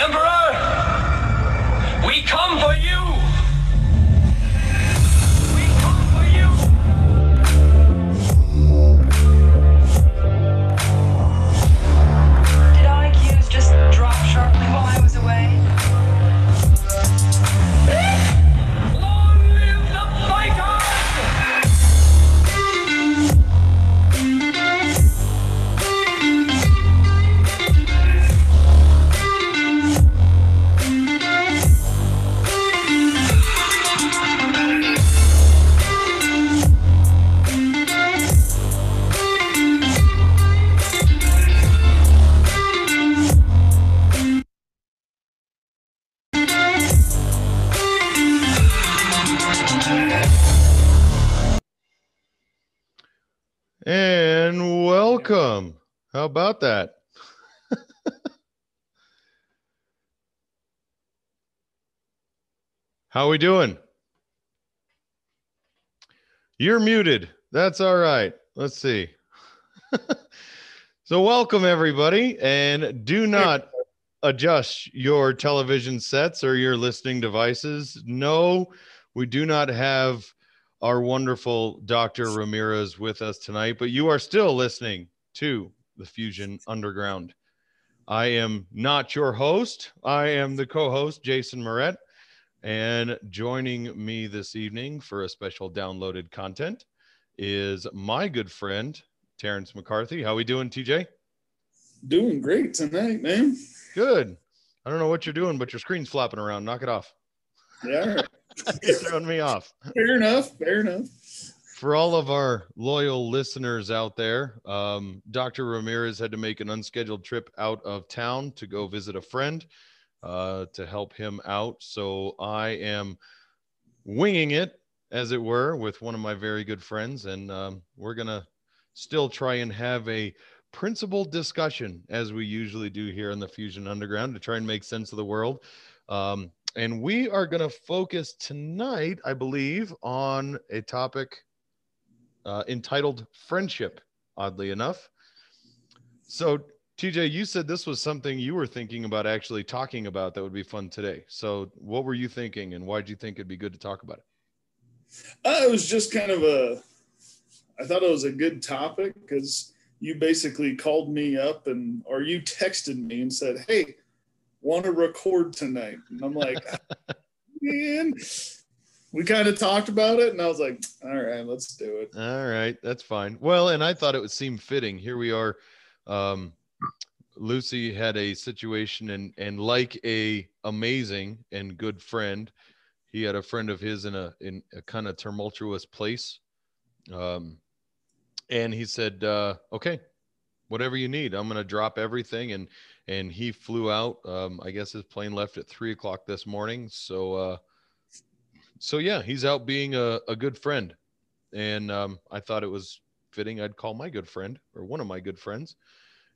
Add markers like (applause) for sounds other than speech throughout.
Emperor, about that? (laughs) How are we doing? You're muted. That's all right. Let's see. (laughs) so welcome everybody and do not adjust your television sets or your listening devices. No, we do not have our wonderful Dr. Ramirez with us tonight, but you are still listening to the Fusion Underground. I am not your host. I am the co host, Jason Moret. And joining me this evening for a special downloaded content is my good friend, Terrence McCarthy. How are we doing, TJ? Doing great tonight, man. Good. I don't know what you're doing, but your screen's flopping around. Knock it off. Yeah. (laughs) You're throwing me off. fair enough. Fair enough. For all of our loyal listeners out there, um, Dr. Ramirez had to make an unscheduled trip out of town to go visit a friend uh, to help him out. So I am winging it, as it were, with one of my very good friends. And um, we're going to still try and have a principled discussion, as we usually do here in the Fusion Underground, to try and make sense of the world. Um, and we are going to focus tonight, I believe, on a topic uh, entitled friendship, oddly enough. So, TJ, you said this was something you were thinking about actually talking about that would be fun today. So, what were you thinking, and why did you think it'd be good to talk about it? Uh, it was just kind of a. I thought it was a good topic because you basically called me up and or you texted me and said, "Hey, want to record tonight?" And I'm like, (laughs) "Man." We kind of talked about it, and I was like, "All right, let's do it." All right, that's fine. Well, and I thought it would seem fitting. Here we are. Um, Lucy had a situation, and and like a amazing and good friend, he had a friend of his in a in a kind of tumultuous place, um, and he said, uh, "Okay, whatever you need, I'm gonna drop everything." And and he flew out. Um, I guess his plane left at three o'clock this morning. So uh, so yeah, he's out being a, a good friend, and um, I thought it was fitting. I'd call my good friend or one of my good friends,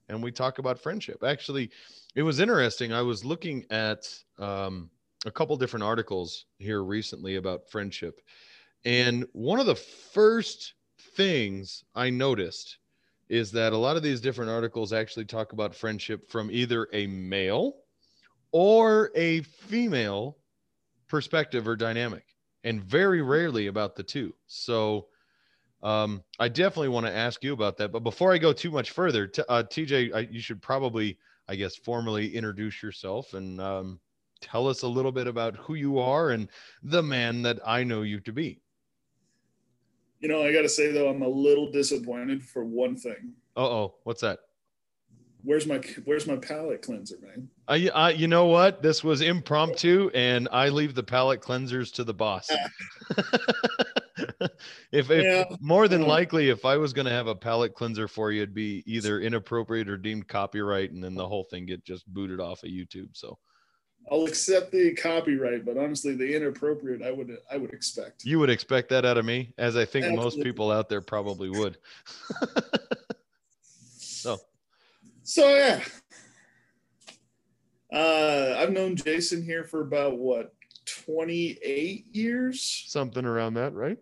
and we talk about friendship. Actually, it was interesting. I was looking at um, a couple different articles here recently about friendship, and one of the first things I noticed is that a lot of these different articles actually talk about friendship from either a male or a female perspective or dynamic and very rarely about the two. So um, I definitely want to ask you about that. But before I go too much further, t- uh, TJ, I, you should probably, I guess, formally introduce yourself and um, tell us a little bit about who you are and the man that I know you to be. You know, I got to say though, I'm a little disappointed for one thing. Uh oh, what's that? Where's my Where's my palate cleanser, man? I, I, you know what? This was impromptu, and I leave the palate cleansers to the boss. (laughs) if, if Yeah. more than likely, if I was going to have a palate cleanser for you, it'd be either inappropriate or deemed copyright, and then the whole thing get just booted off of YouTube. So I'll accept the copyright, but honestly, the inappropriate, I would I would expect. you would expect that out of me, as I think most people out there probably would. (laughs) so So yeah, uh, I've known Jason here for about what 28 years, something around that, right?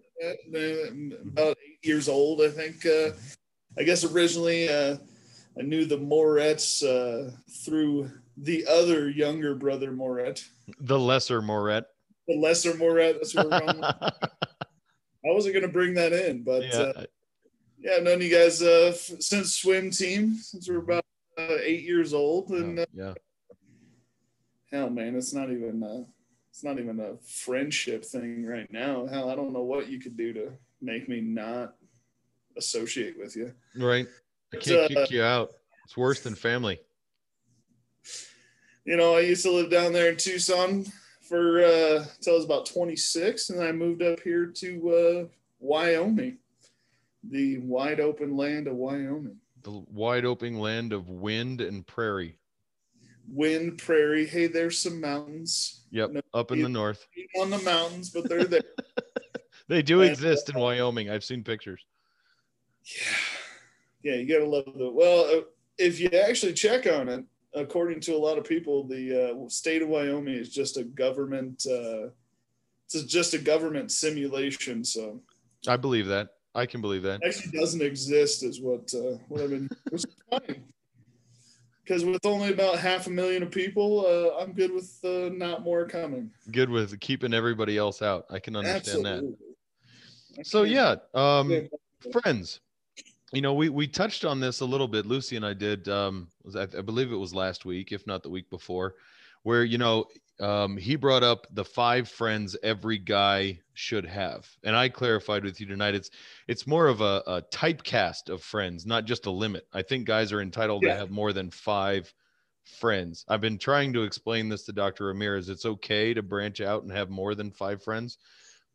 About eight years old, I think. Uh, I guess originally uh, I knew the Moretz uh, through the other younger brother Moret, The lesser Moret. the lesser Moret. That's where we're going. with. (laughs) I wasn't going to bring that in, but yeah. uh, yeah, I've known you guys uh, f- since swim team since we're about eight years old, and uh, yeah. hell, man, it's not even uh, it's not even a friendship thing right now. Hell, I don't know what you could do to make me not associate with you. Right. I can't uh, kick you out. It's worse than family. You know, I used to live down there in Tucson for uh, till I was about 26, and I moved up here to uh, Wyoming, the wide open land of Wyoming. The wide open land of wind and prairie. Wind, prairie. Hey, there's some mountains Yep. No, Up in the north. on the mountains, but they're there. (laughs) They do And, exist in Wyoming. I've seen pictures. yeah, yeah, you gotta love the. Well, uh, if you actually check on it, according to a lot of people, the uh, state of Wyoming is just a government. Uh, it's just a government simulation. So I believe that. I can believe that. actually doesn't exist, is what uh, what I've been. Because with only about half a million of people, uh, I'm good with uh, not more coming. Good with keeping everybody else out. I can understand that. Absolutely. I So yeah, um, friends. You know, we we touched on this a little bit. Lucy and I did. Um, was I, I believe it was last week, if not the week before, where you know um, he brought up the five friends every guy should have, and I clarified with you tonight. It's it's more of a, a typecast of friends, not just a limit. I think guys are entitled to have more than five friends. I've been trying to explain this to Dr. Ramirez. It's okay to branch out and have more than five friends,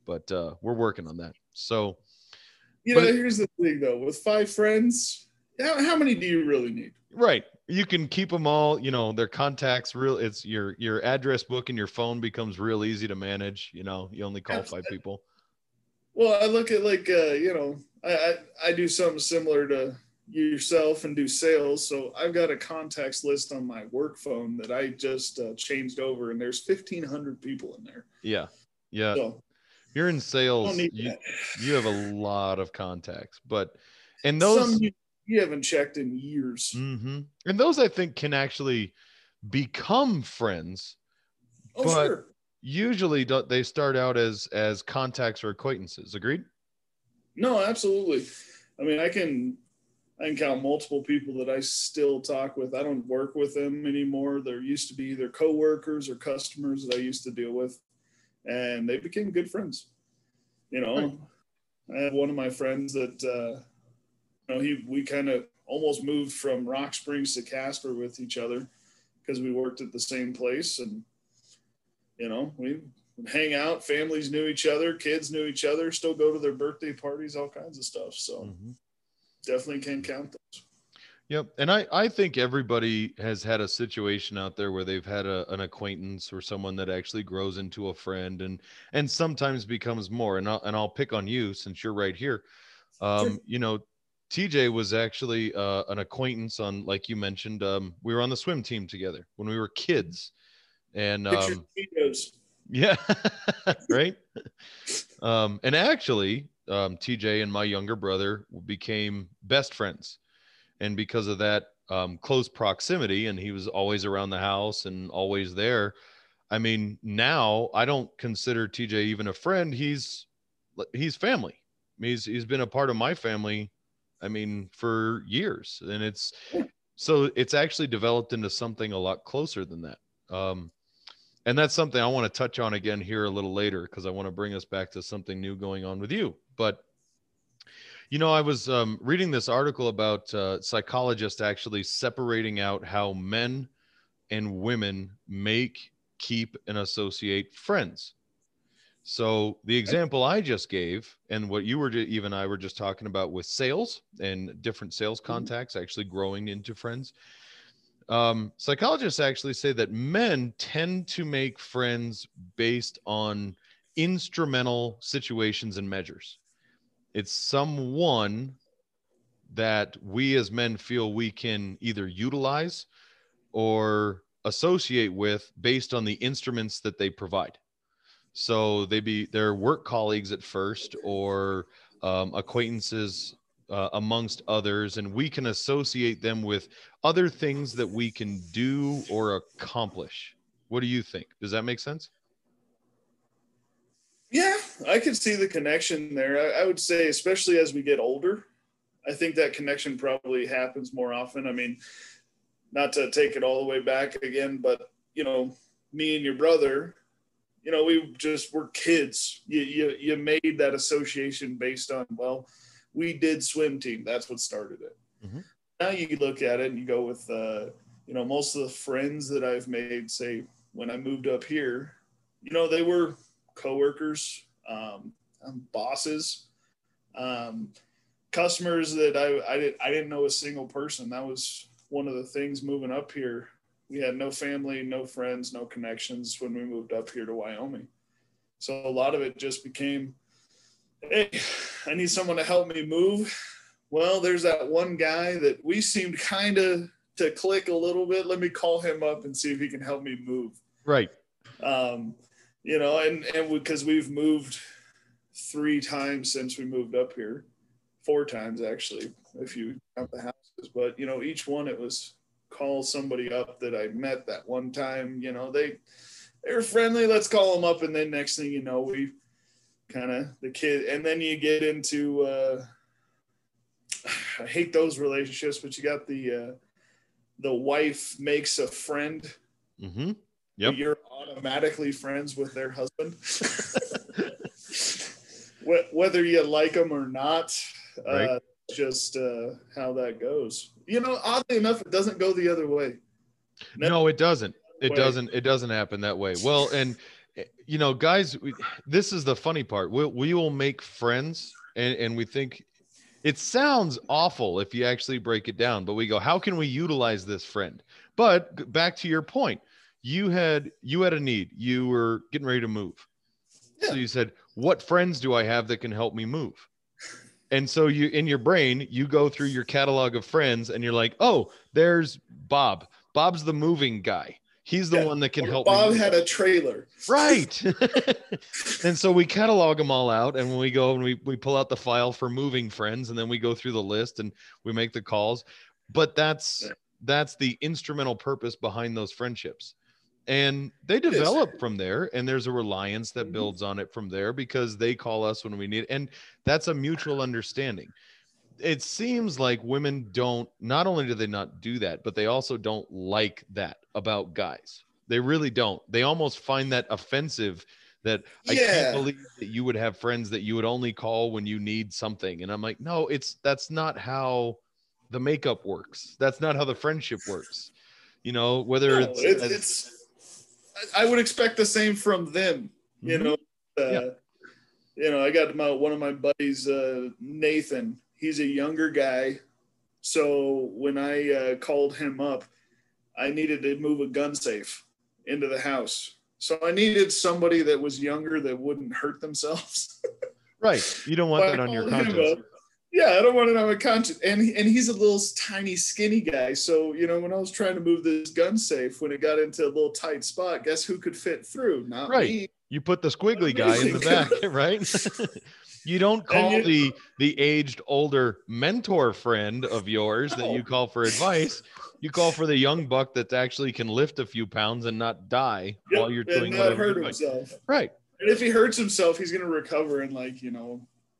but uh, we're working on that. So. You know, but- here's the thing though. With five friends, how, how many do you really need? Right. You can keep them all, you know, their contacts real it's your your address book and your phone becomes real easy to manage, you know. You only call five people. Well, I look at like uh, you know, I, I I do something similar to yourself and do sales. So I've got a contacts list on my work phone that I just uh, changed over, and there's 1,500 people in there. Yeah. Yeah. So You're in sales. You, you have a lot of contacts, but and Some those you, you haven't checked in years. hmm and those I think can actually become friends. Oh, but- sure. Usually don't- they start out as as contacts or acquaintances. Agreed? No, absolutely. I mean, I can I can count multiple people that I still talk with. I don't work with them anymore. There used to be either coworkers or customers that I used to deal with, and they became good friends. You know, I have one of my friends that uh, know he we kind of almost moved from Rock Springs to Casper with each other because we worked at the same place, and you know we would hang out. Families knew each other, kids knew each other, still go to their birthday parties, all kinds of stuff. So Mhm. definitely can count those. Yep. And I, I think everybody has had a situation out there where they've had a, an acquaintance or someone that actually grows into a friend and and sometimes becomes more. And I'll, and I'll pick on you since you're right here. Um, Sure. You know, TJ was actually uh, an acquaintance on, like you mentioned, um, we were on the swim team together when we were kids. And um, yeah, (laughs) right. Um, and actually, um, TJ and my younger brother became best friends, and because of that um, close proximity, and he was always around the house and always there. I mean, now I don't consider TJ even a friend. He's he's family. He's he's been a part of my family. I mean, for years, and it's so it's actually developed into something a lot closer than that. Um, and that's something I want to touch on again here a little later because I want to bring us back to something new going on with you. But you know, I was um, reading this article about uh, psychologists actually separating out how men and women make, keep, and associate friends. So the example I just gave, and what you were even I were just talking about with sales and different sales contacts actually growing into friends. Um, psychologists actually say that men tend to make friends based on instrumental situations and measures. It's someone that we as men feel we can either utilize or associate with based on the instruments that they provide. So they be their work colleagues at first or um, acquaintances uh, amongst others, and we can associate them with other things that we can do or accomplish. What do you think? Does that make sense? Yeah, I can see the connection there. I, I would say, especially as we get older, I think that connection probably happens more often. I mean, not to take it all the way back again, but you know, me and your brother, you know, we just were kids. You you, you made that association based on well, we did swim team. That's what started it. Mhm. Now you look at it and you go with, uh, you know, most of the friends that I've made, say when I moved up here, you know, they were coworkers, um, um, bosses, um, customers that I, I, didn't I didn't know a single person. That was one of the things moving up here. We had no family, no friends, no connections when we moved up here to Wyoming. So a lot of it just became, hey, I need someone to help me move. Well, there's that one guy that we seemed kind of to click a little bit. Let me call him up and see if he can help me move Right. um, you know, and and because we've moved three times since we moved up here, four times actually, if you count the houses. But you know, each one it was call somebody up that I met that one time. You know, they they're friendly. Let's call them up, and then next thing you know, we kind of the kid, and then you get into. Uh, (sighs) I hate those relationships, but you got the uh, the wife makes a friend Mm-hmm. Yep. you're automatically friends with their husband. (laughs) Whether you like them or not, Right. uh, just uh, how that goes. You know, oddly enough, it doesn't go the other way. No, it doesn't. It way. doesn't. It doesn't happen that way. Well, and eh, you know, guys, we, this is the funny part. We we will make friends, and and we think it sounds awful if you actually break it down. But we go, how can we utilize this friend? But back to your point, you had you had a need. You were getting ready to move, so you said, "What friends do I have that can help me move?" And so you in your brain, you go through your catalog of friends and you're like, "Oh, there's Bob. Bob's the moving guy. He's the Yeah. one that can help me." Bob move." had a trailer. Right. (laughs) (laughs) and so we catalog them all out and when we go and we, we pull out the file for moving friends and then we go through the list and we make the calls. But that's Yeah. that's the instrumental purpose behind those friendships. And they develop from there and there's a reliance that Mhm. builds on it from there because they call us when we need and that's a mutual understanding. It seems like women don't not only do they not do that, but they also don't like that about guys. They really don't. They almost find that offensive that I Yeah. can't believe that you would have friends that you would only call when you need something. And I'm like, no, it's that's not how the makeup works. That's not how the friendship works. You know, whether No, it's, it's, it's I would expect the same from them. You Mhm. know, uh, Yeah. you know, I got my one of my buddies, uh, Nathan. He's a younger guy, so when I uh, called him up, I needed to move a gun safe into the house. So I needed somebody that was younger that wouldn't hurt themselves. (laughs) right. You don't want that on your conscience. up. Yeah, I don't want it on my conscience. And and he's a little tiny, skinny guy. So you know, when I was trying to move this gun safe, when it got into a little tight spot, guess who could fit through? Not Right. me. You put the squiggly guy in the back, (laughs) right? (laughs) you don't call you- the the aged older mentor friend of yours that you call for advice. You call for the young buck that actually can lift a few pounds and not die Yep, while you're and doing not hurt himself. Right. And if he hurts himself, he's gonna recover in like you know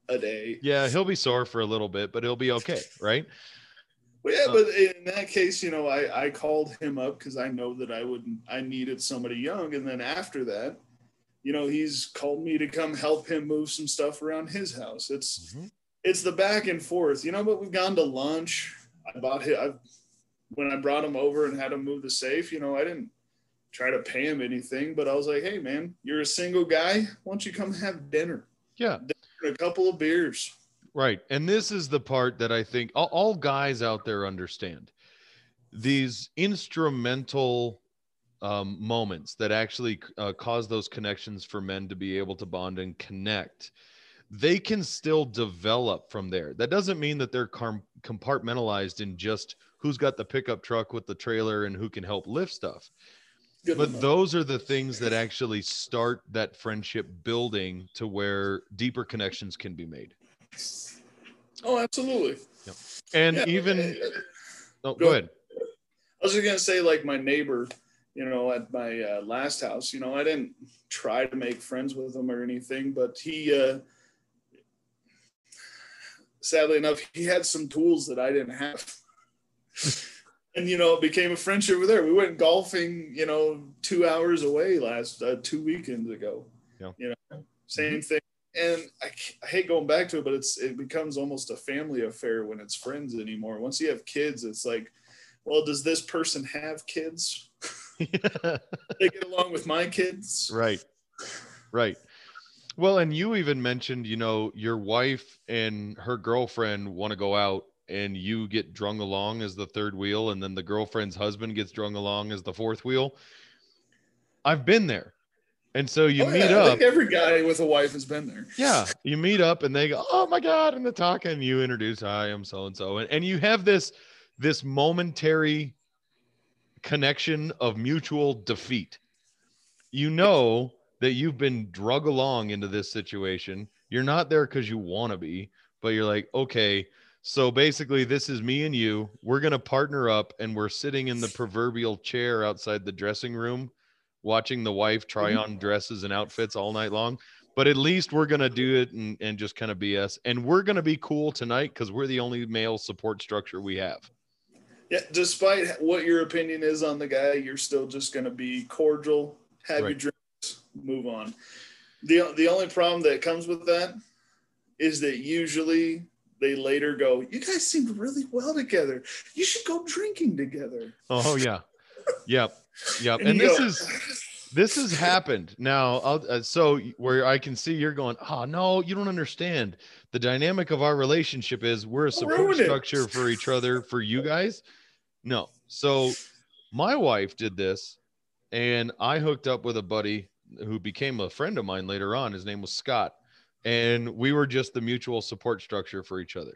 a day. Yeah, he'll be sore for a little bit, but he'll be okay, right? (laughs) But yeah, Uh, but in that case, you know, I I called him up because I know that I would I needed somebody young, and then after that, you know, he's called me to come help him move some stuff around his house. It's Mhm. it's the back and forth, you know. But we've gone to lunch. I bought him I, when I brought him over and had him move the safe. You know, I didn't try to pay him anything, but I was like, hey man, you're a single guy. Why don't you come have dinner? Yeah. A couple of beers. Right. And this is the part that I think all, all guys out there understand. These instrumental um, moments that actually uh, cause those connections for men to be able to bond and connect, they can still develop from there. That doesn't mean that they're com- compartmentalized in just who's got the pickup truck with the trailer and who can help lift stuff. Good But enough. those are the things that actually start that friendship building to where deeper connections can be made. Oh, absolutely. And Yeah, even uh, oh, go go ahead. I was just gonna say, like my neighbor, you know, at my uh, last house, you know, I didn't try to make friends with him or anything, but he, uh, sadly enough, he had some tools that I didn't have. (laughs) and you know, it became a friendship over there. We went golfing, you know, two hours away last uh, two weekends ago. Yeah. You know, same thing. And I hate going back to it, but it's it becomes almost a family affair when it's friends anymore. Once you have kids, it's like, well, does this person have kids? (laughs) they get along with my kids. right. Right. Well, and you even mentioned, you know, your wife and her girlfriend want to go out and you get drung along as the third wheel and then the girlfriend's husband gets drung along as the fourth wheel. I've been there. And so you Oh, meet yeah, up. every guy with a wife has been there. Yeah, you meet up and they go, "Oh my god!" and they're talking. You introduce, "Hi, I'm so and so," and and you have this this momentary connection of mutual defeat. You know that you've been drug along into this situation. You're not there because you want to be, but you're like, okay. So basically, this is me and you. We're gonna partner up, and we're sitting in the proverbial chair outside the dressing room, watching the wife try Mhm. on dresses and outfits all night long but at least we're gonna do it and, and just kind of BS. And we're gonna be cool tonight because we're the only male support structure we have. Yeah, despite what your opinion is on the guy, you're still just going to be cordial, have your drinks, move on. the The only problem that comes with that is that usually they later go, "You guys seemed really well together. You should go drinking together." Oh yeah, yep, yep. And And this go, is this has happened now. I'll, uh, so where I can see you're going, oh no, you don't understand. The dynamic of our relationship is we're a support structure for each other for you guys. No, so my wife did this, and I hooked up with a buddy who became a friend of mine later on. His name was Scott, and we were just the mutual support structure for each other.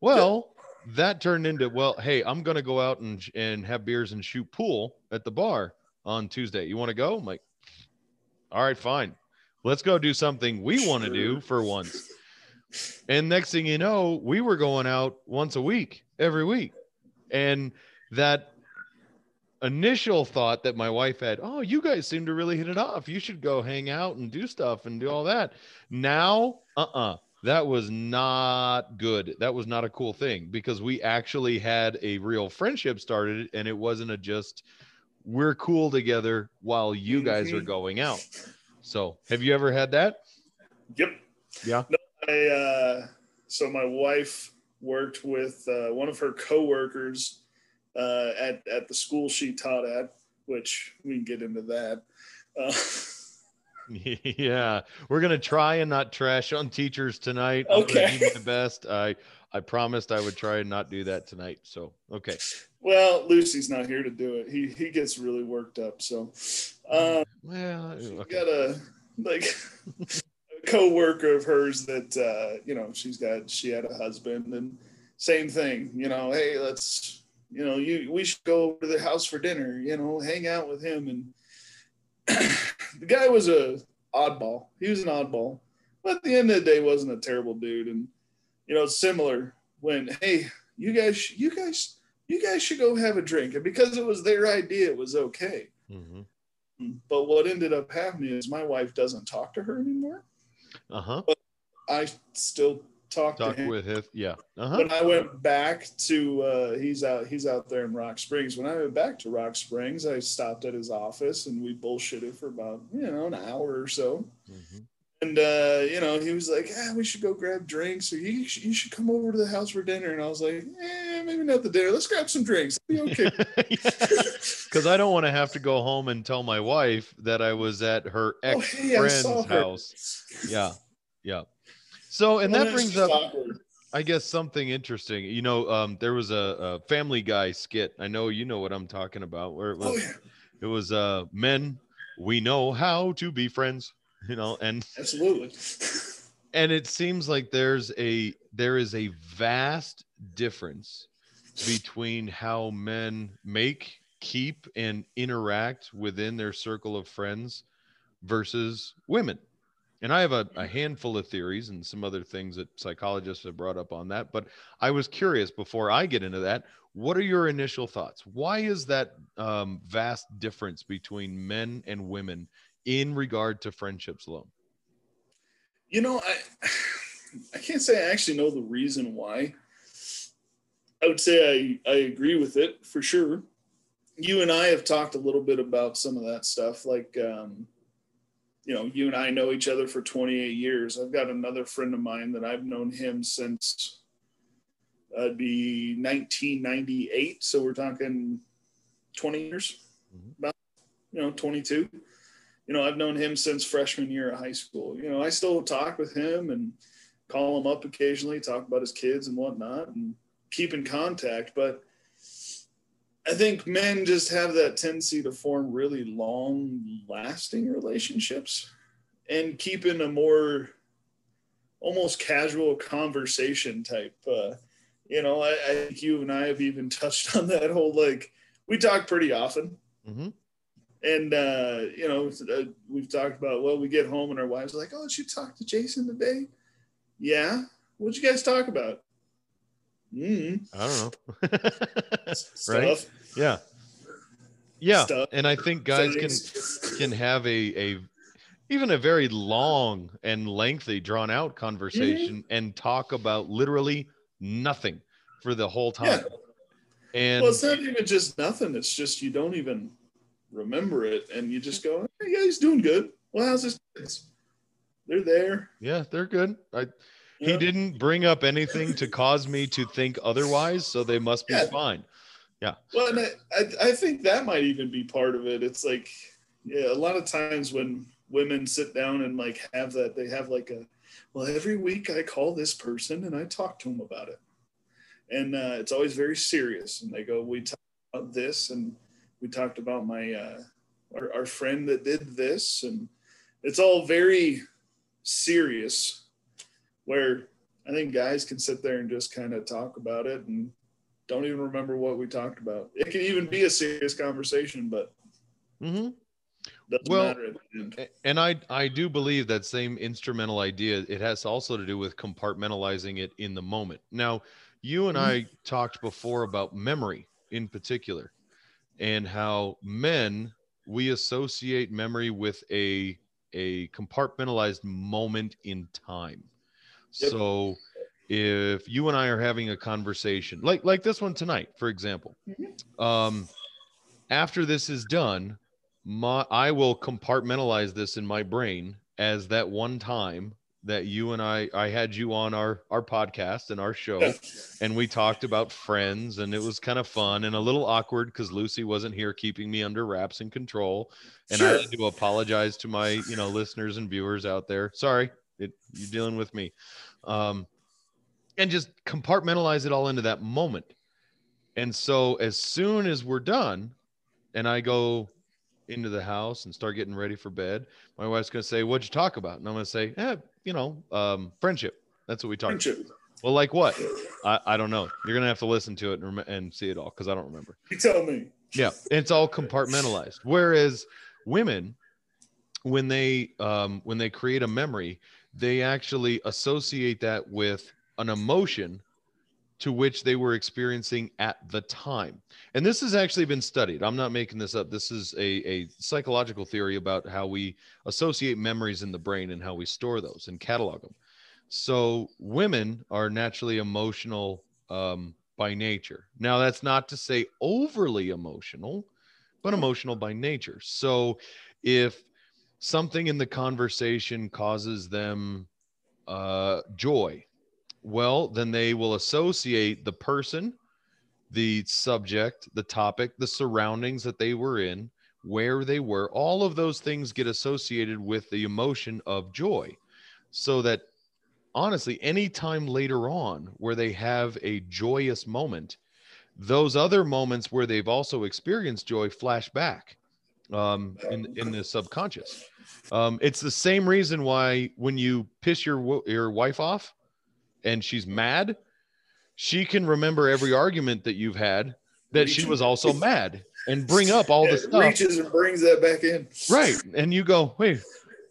Well, that turned into well, hey, I'm gonna go out and and have beers and shoot pool at the bar on Tuesday. You want to go? I'm like, all right, fine. Let's go do something we want to do for once. And next thing you know, we were going out once a week, every week. And that initial thought that my wife had, oh, you guys seem to really hit it off. You should go hang out and do stuff and do all that. Now, uh uh that was not good. That was not a cool thing because we actually had a real friendship started and it wasn't a just we're cool together while you guys are going out. So, have you ever had that? Yep. Yeah. No, I, uh, so my wife worked with uh, one of her coworkers uh, at at the school she taught at, which we can get into that. Uh, (laughs) yeah, we're gonna try and not trash on teachers tonight. I'm gonna Okay. do my best. I I promised I would try and not do that tonight. So okay. well, Lucy's not here to do it. He he gets really worked up. So, um, Well, okay. got a like (laughs) a co-worker of hers that uh, you know she's got she had a husband and same thing you know hey let's you know you we should go over to the house for dinner you know hang out with him and (clears throat) the guy was a oddball he was an oddball but at the end of the day wasn't a terrible dude and you know similar when hey you guys you guys you guys should go have a drink and because it was their idea it was okay Mhm. but what ended up happening is my wife doesn't talk to her anymore. Uh-huh. I still talk, Talk to him. with him. Yeah. Uh-huh. When I went back to uh, he's out he's out there in Rock Springs. When I went back to Rock Springs, I stopped at his office and we bullshitted for about you know an hour or so. Mhm. And uh, you know he was like, "Ah, we should go grab drinks, or you, sh- you should come over to the house for dinner." And I was like, "Eh, maybe not the dinner. Let's grab some drinks. It'll be okay." (laughs) Because I don't want to have to go home and tell my wife that I was at her Oh, ex hey, I saw friend's house. Yeah. Yeah. So, and that brings up, awkward. I guess, something interesting. You know, um, there was a, a Family Guy skit. I know you know what I'm talking about. Where it was, Oh yeah, it was uh, men. We know how to be friends. You know, and absolutely. and it seems like there's a there is a vast difference between how men make keep and interact within their circle of friends versus women and I have a, a handful of theories and some other things that psychologists have brought up on that. But I was curious before I get into that. What are your initial thoughts? Why is that um, vast difference between men and women in regard to friendships alone? You know, I (sighs) I can't say I actually know the reason why. I would say I, I agree with it for sure. You and I have talked a little bit about some of that stuff. Like, um, you know, you and I know each other for 28 years. I've got another friend of mine that I've known him since uh, it'd be 1998. So we're talking 20 years, Mhm. about, you know, 22. You know, I've known him since freshman year of high school. You know, I still talk with him and call him up occasionally, talk about his kids and whatnot, and keep in contact. But I think men just have that tendency to form really long lasting relationships and keep in a more almost casual conversation type. Uh, you know, I, I think you and I have even touched on that whole like, we talk pretty often. Mm-hmm. And, uh, you know, uh, we've talked about, well, we get home and our wives are like, oh, did you talk to Jason today? Yeah. What'd you guys talk about? Mm, I don't know. (laughs) stuff. right? Yeah. Yeah. Stuff. And I think guys can can have a a even a very long and lengthy drawn out conversation Mm-hmm. and talk about literally nothing for the whole Yeah. time. And well, it's not even just nothing. It's just you don't even remember it, and you just go, hey, "Yeah, he's doing good." Well, how's his kids? They're there. yeah, they're good. I he didn't bring up anything to cause me to think otherwise, so they must be Yeah. fine. Yeah. Well, and I, I, think that might even be part of it. It's like, yeah, a lot of times when women sit down and like have that, they have like a, well, every week I call this person and I talk to them about it. And uh, it's always very serious. And they go, we talked about this and we talked about my, uh, our, our friend that did this. And it's all very serious where I think guys can sit there and just kind of talk about it and don't even remember what we talked about. It can even be a serious conversation, but hmm doesn't Well, matter at the end. And I I do believe that same instrumental idea. It has also to do with compartmentalizing it in the moment. Now, you and I talked before about memory in particular, and how men we associate memory with a a compartmentalized moment in time. Yep. So if you and I are having a conversation like like this one tonight, for example, um, after this is done, my I will compartmentalize this in my brain as that one time that you and I I had you on our our podcast and our show and we talked about friends and it was kind of fun and a little awkward because Lucy wasn't here keeping me under wraps and control and I Sure. had to apologize to my you know listeners and viewers out there sorry it, you're dealing with me um and just compartmentalize it all into that moment and so as soon as we're done and I go into the house and start getting ready for bed, my wife's going to say, What'd you talk about? And I'm going to say, eh, you know, um, friendship. That's what we talked about. Friendship. Well, like what? I, I don't know. You're going to have to listen to it and, rem- and see it all because I don't remember. You tell me. Yeah, it's all compartmentalized. Whereas women, when they um, when they create a memory, they actually associate that with an emotion to which they were experiencing at the time. And this has actually been studied. I'm not making this up. This is a, a psychological theory about how we associate memories in the brain and how we store those and catalog them. So women are naturally emotional um, by nature. Now, that's not to say overly emotional, but emotional by nature. So if something in the conversation causes them uh, joy, well, then they will associate the person, the subject, the topic, the surroundings that they were in, where they were. All of those things get associated with the emotion of joy. So that honestly, anytime later on where they have a joyous moment, those other moments where they've also experienced joy flash back um, in in the subconscious. Um, it's the same reason why when you piss your your wife off and she's mad, she can remember every argument that you've had that she was also mad and bring up all the (laughs) stuff reaches and brings that back in. right and you go wait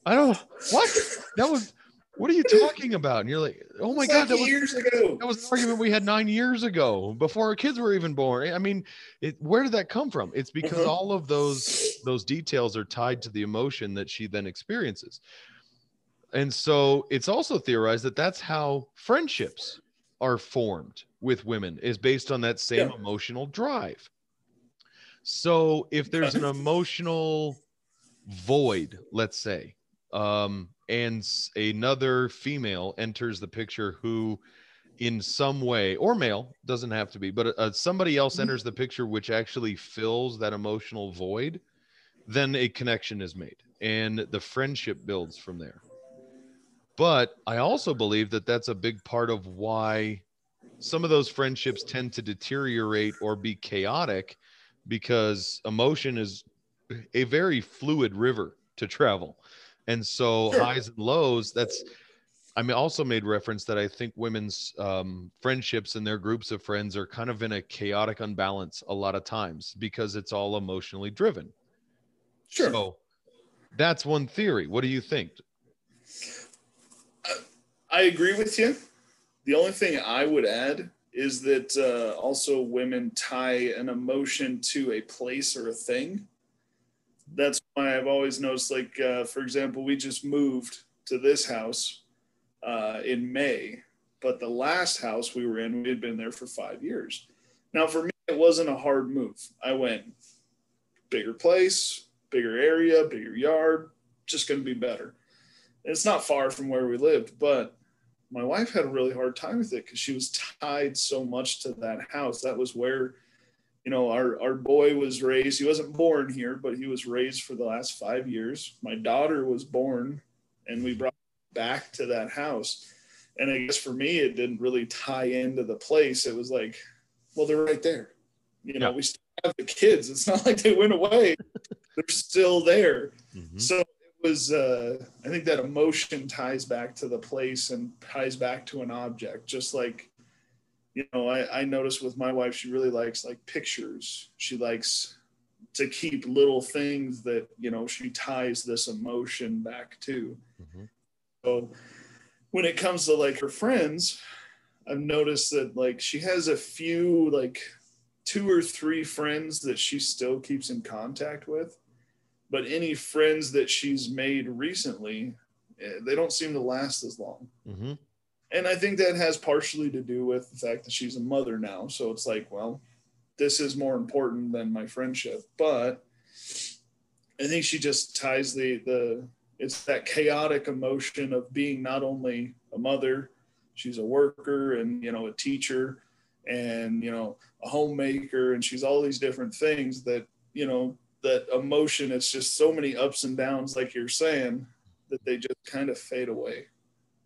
I don't what that was. What are you talking about? And you're like, oh my It's god, like that was years ago. that was an argument we had nine years ago before our kids were even born. I mean, it, where did that come from? It's because Mhm. all of those those details are tied to the emotion that she then experiences, and so it's also theorized that that's how friendships are formed with women is based on that same Yeah. emotional drive. So if there's an emotional void, let's say, um, and another female enters the picture who, in some way, or male, doesn't have to be, but uh, somebody else Mhm. enters the picture which actually fills that emotional void, then a connection is made and the friendship builds from there. But I also believe that that's a big part of why some of those friendships tend to deteriorate or be chaotic because emotion is a very fluid river to travel. And so Sure. highs and lows, that's I mean also made reference that I think women's um, friendships and their groups of friends are kind of in a chaotic unbalance a lot of times because it's all emotionally driven. Sure. So that's one theory. What do you think? I agree with you. The only thing I would add is that uh, also women tie an emotion to a place or a thing. That's why I've always noticed, like, uh, for example, we just moved to this house uh, in May, but the last house we were in, we had been there for five years. Now, for me, it wasn't a hard move. I went bigger place, bigger area, bigger yard, just going to be better. It's not far from where we lived, but my wife had a really hard time with it because she was tied so much to that house. That was where, you know, our, our boy was raised. He wasn't born here, but he was raised for the last five years. My daughter was born, and we brought back to that house. And I guess for me, it didn't really tie into the place. It was like, well, they're right there. You know, Yeah. we still have the kids. It's not (laughs) like they went away. they're still there. Mhm. So it was, uh, I think that emotion ties back to the place and ties back to an object. Just like, you know, I, I noticed with my wife, she really likes like pictures. She likes to keep little things that, you know, she ties this emotion back to. Mhm. So when it comes to like her friends, I've noticed that like she has a few, like two or three friends that she still keeps in contact with but any friends that she's made recently eh, they don't seem to last as long Mhm. And i think that has partially to do with the fact that she's a mother now. So it's like well this is more important than my friendship. But i think she just ties the the it's that chaotic emotion of being not only a mother she's a worker and you know a teacher and you know a homemaker. And she's all these different things that you know that emotion it's just so many ups and downs like you're saying that they just kind of fade away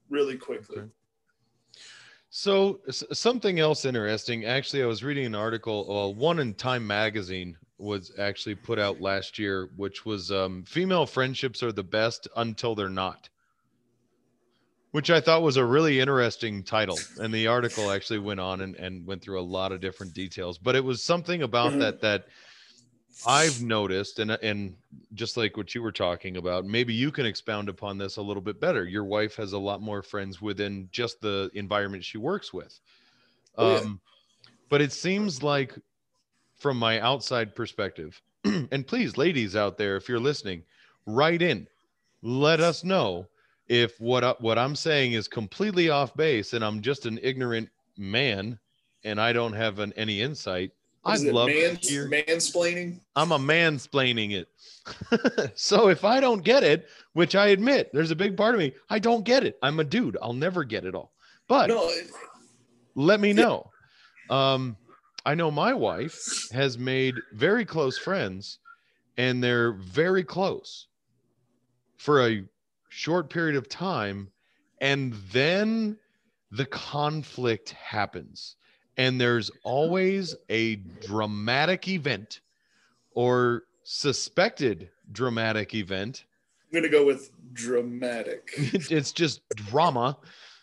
really quickly. Okay. So something else interesting. Actually, I was reading an article. Uh, one in Time Magazine was actually put out last year, which was um, "Female Friendships Are the Best Until They're Not," which I thought was a really interesting title. And the article actually went on and, and went through a lot of different details. But it was something about Mhm. that that I've noticed, and and just like what you were talking about, maybe you can expound upon this a little bit better. Your wife has a lot more friends within just the environment she works with. Oh, yeah. Um, but it seems like, from my outside perspective, (clears throat) and please, ladies out there, if you're listening, write in, let us know if what I, what I'm saying is completely off base, and I'm just an ignorant man, and I don't have an, any insight. I'd love man, to mansplaining I'm a mansplaining it. (laughs) so if I don't get it, which I admit, there's a big part of me, I don't get it. I'm a dude. I'll never get it all. But no it- let me Yeah. know. Um, I know my wife has made very close friends, and they're very close for a short period of time, and then the conflict happens, and there's (laughs) always a dramatic event or suspected dramatic event i'm gonna go with dramatic (laughs) it's just drama.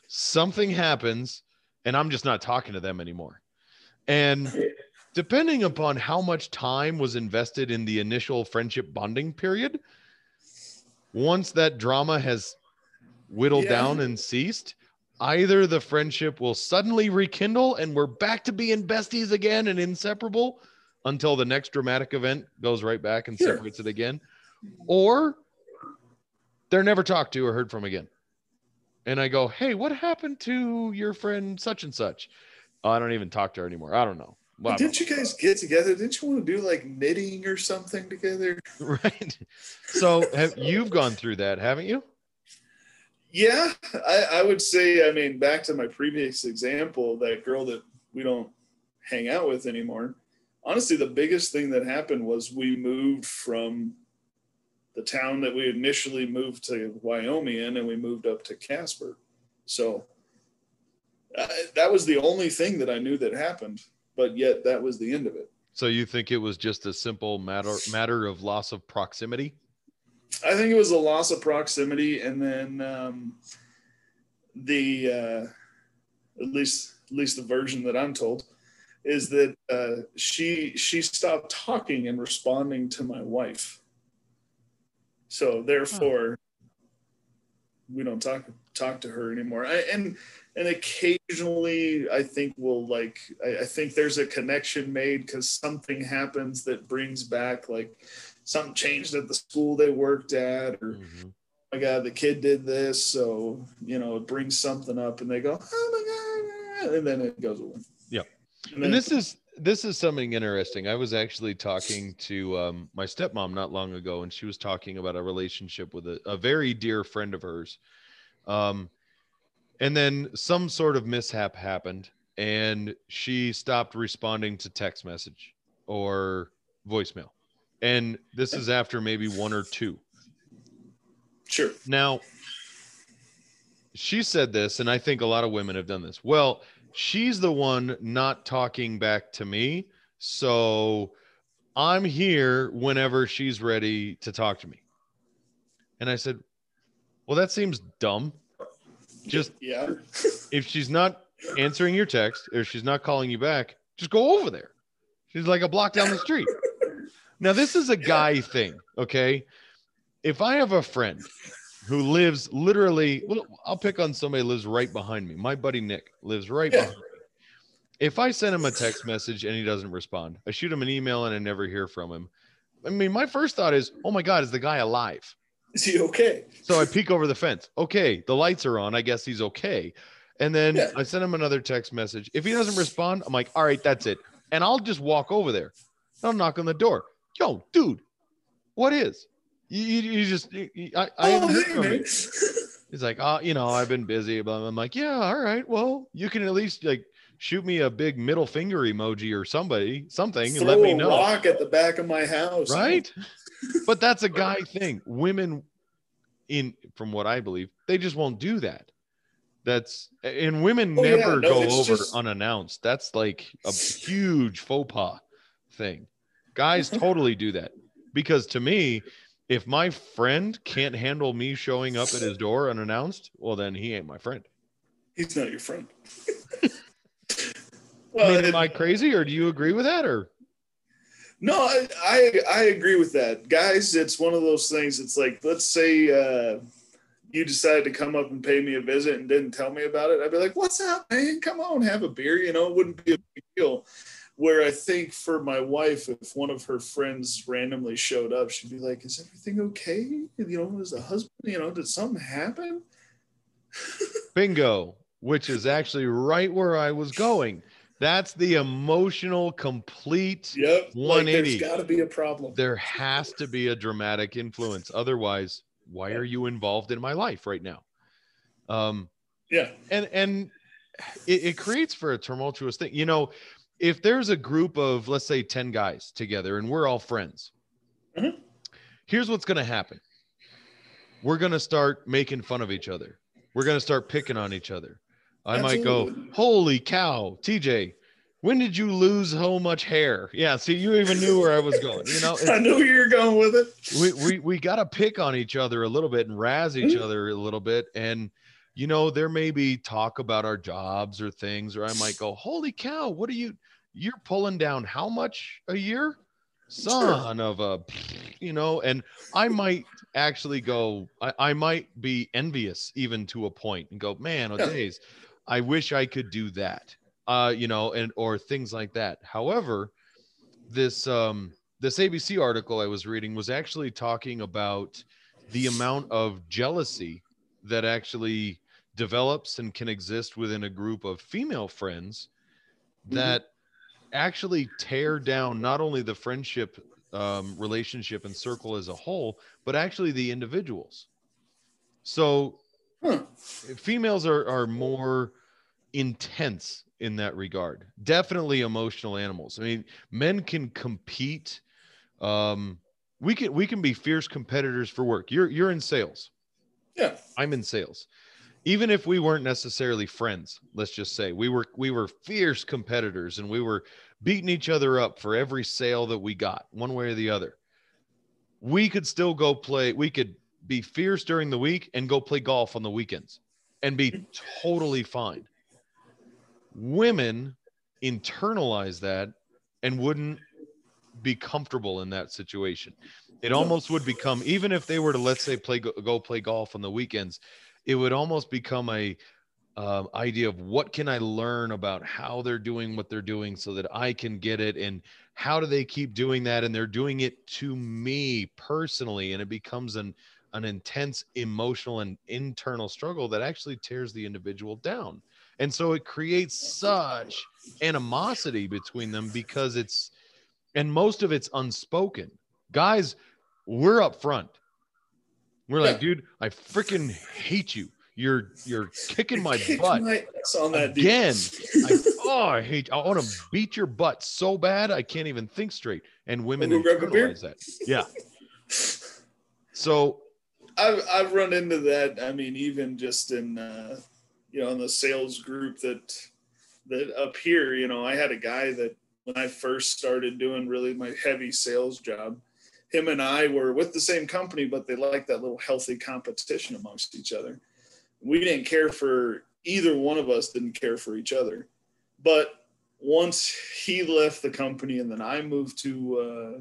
Something happens, and I'm just not talking to them anymore. And depending upon how much time was invested in the initial friendship bonding period, once that drama has whittled Yeah. down and ceased, either the friendship will suddenly rekindle and we're back to being besties again and inseparable until the next dramatic event goes right back and Sure. separates it again, or they're never talked to or heard from again. And I go, hey, what happened to your friend such and such? Oh, I don't even talk to her anymore. I don't know. Well, Didn't you guys get together? Didn't you want to do like knitting or something together? (laughs) right. So have you've gone through that, haven't you? Yeah, I, I would say, I mean, back to my previous example, that girl that we don't hang out with anymore. Honestly, the biggest thing that happened was we moved from the town that we initially moved to Wyoming in and we moved up to Casper. So uh, that was the only thing that I knew that happened, but yet that was the end of it. So you think it was just a simple matter matter of loss of proximity? I think it was a loss of proximity, and then um, the uh, at least at least the version that I'm told is that uh, she she stopped talking and responding to my wife. So therefore, we don't talk talk to her anymore. I, and and occasionally, I think we'll like I, I think there's a connection made because something happens that brings back like something changed at the school they worked at or Mhm. my god the kid did this so you know it brings something up and they go oh my god and then it goes away yeah and, then, And this is this is something interesting. I was actually talking to um, my stepmom not long ago, and she was talking about a relationship with a, a very dear friend of hers. Um, and then some sort of mishap happened, and she stopped responding to text message or voicemail. And this is after maybe one or two. sure Now, she said this, and I think a lot of women have done this. Well, she's the one not talking back to me. So I'm here whenever she's ready to talk to me. And I said, Well, that seems dumb. Just yeah (laughs) if she's not answering your text or she's not calling you back, just go over there. She's like a block down the street. (laughs) Now, this is a guy thing, okay? If I have a friend who lives literally, well, I'll pick on somebody who lives right behind me. My buddy Nick lives right Yeah. behind me. If I send him a text message and he doesn't respond, I shoot him an email and I never hear from him. I mean, my first thought is, oh my God, is the guy alive? is he okay So I peek over the fence. Okay, the lights are on. I guess he's okay. And then Yeah. I send him another text message. If he doesn't respond, I'm like, all right, that's it. And I'll just walk over there. I'll knock on the door. Yo, dude, what is? You, you, you just, you- I, I oh hey He's like, oh, you know, I've been busy. But I'm like, yeah, all right. Well, you can at least like shoot me a big middle finger emoji or somebody, something, and let me a know. rock at the back of my house. Right? (laughs) But that's a guy thing. Women in from what i believe they just won't do that. That's and women Oh, yeah, never no, go over just- unannounced. That's like a huge faux pas thing guys (laughs) totally do that because to me if my friend can't handle me showing up at his door unannounced well then he ain't my friend he's not your friend (laughs) I mean, am I crazy or do you agree with that or No, I, I I agree with that, guys. It's one of those things. It's like let's say uh, you decided to come up and pay me a visit and didn't tell me about it. I'd be like, "What's up, man? Come on, have a beer." You know, it wouldn't be a big deal. Where I think for my wife, if one of her friends randomly showed up, she'd be like, "Is everything okay? You know, is the husband? You know, did something happen?" (laughs) bingo which is actually right where i was going that's the emotional complete Yep, like 180. there's got to be a problem. there has to be a dramatic influence otherwise why are you involved in my life right now um Yeah, and and it, it creates for a tumultuous thing you know if there's a group of let's say 10 guys together and we're all friends Mhm. here's what's going to happen. We're going to start making fun of each other. We're going to start picking on each other. I might go holy cow tj when did you lose so much hair? Yeah see you even knew where i was going you know? (laughs) I knew you were going with it. we we, we got to pick on each other a little bit and razz each Mhm. other a little bit. And you know there may be talk about our jobs or things or i might go holy cow what are you you're pulling down how much a year son of a you know, and I might actually go, I, I might be envious even to a point and go, man, oh days, I wish I could do that. Uh, you know, and or things like that. However, this um this ABC article I was reading was actually talking about the amount of jealousy that actually develops and can exist within a group of female friends Mhm. that actually tear down not only the friendship um, relationship and circle as a whole but actually the individuals. So Huh. females are are more intense in that regard definitely emotional animals. I mean men can compete um we can we can be fierce competitors for work. You're you're in sales. Yeah. i'm in sales even if we weren't necessarily friends let's just say we were we were fierce competitors and we were beating each other up for every sale that we got one way or the other we could still go play we could be fierce during the week and go play golf on the weekends and be totally fine. Women internalize that and wouldn't be comfortable in that situation. It almost would become even if they were to let's say play go, go play golf on the weekends it would almost become a um, idea of what can I learn about how they're doing what they're doing so that I can get it and how do they keep doing that? And they're doing it to me personally and it becomes an an intense emotional and internal struggle that actually tears the individual down. And so it creates such animosity between them because it's and most of it's unspoken. Guys we're up front we're like dude i freaking hate you. You're you're kicking my butt my ass on that again. I, (laughs) oh i hate i want to beat your butt so bad i can't even think straight. And women Wanna go grab a beer? internalize that. Yeah. (laughs) So I've I've run into that. I mean, even just in uh, you know in the sales group that that up here, you know, I had a guy that when I first started doing really my heavy sales job, him and I were with the same company, but they liked that little healthy competition amongst each other. We didn't care for either one of us didn't care for each other, but once he left the company and then I moved to uh,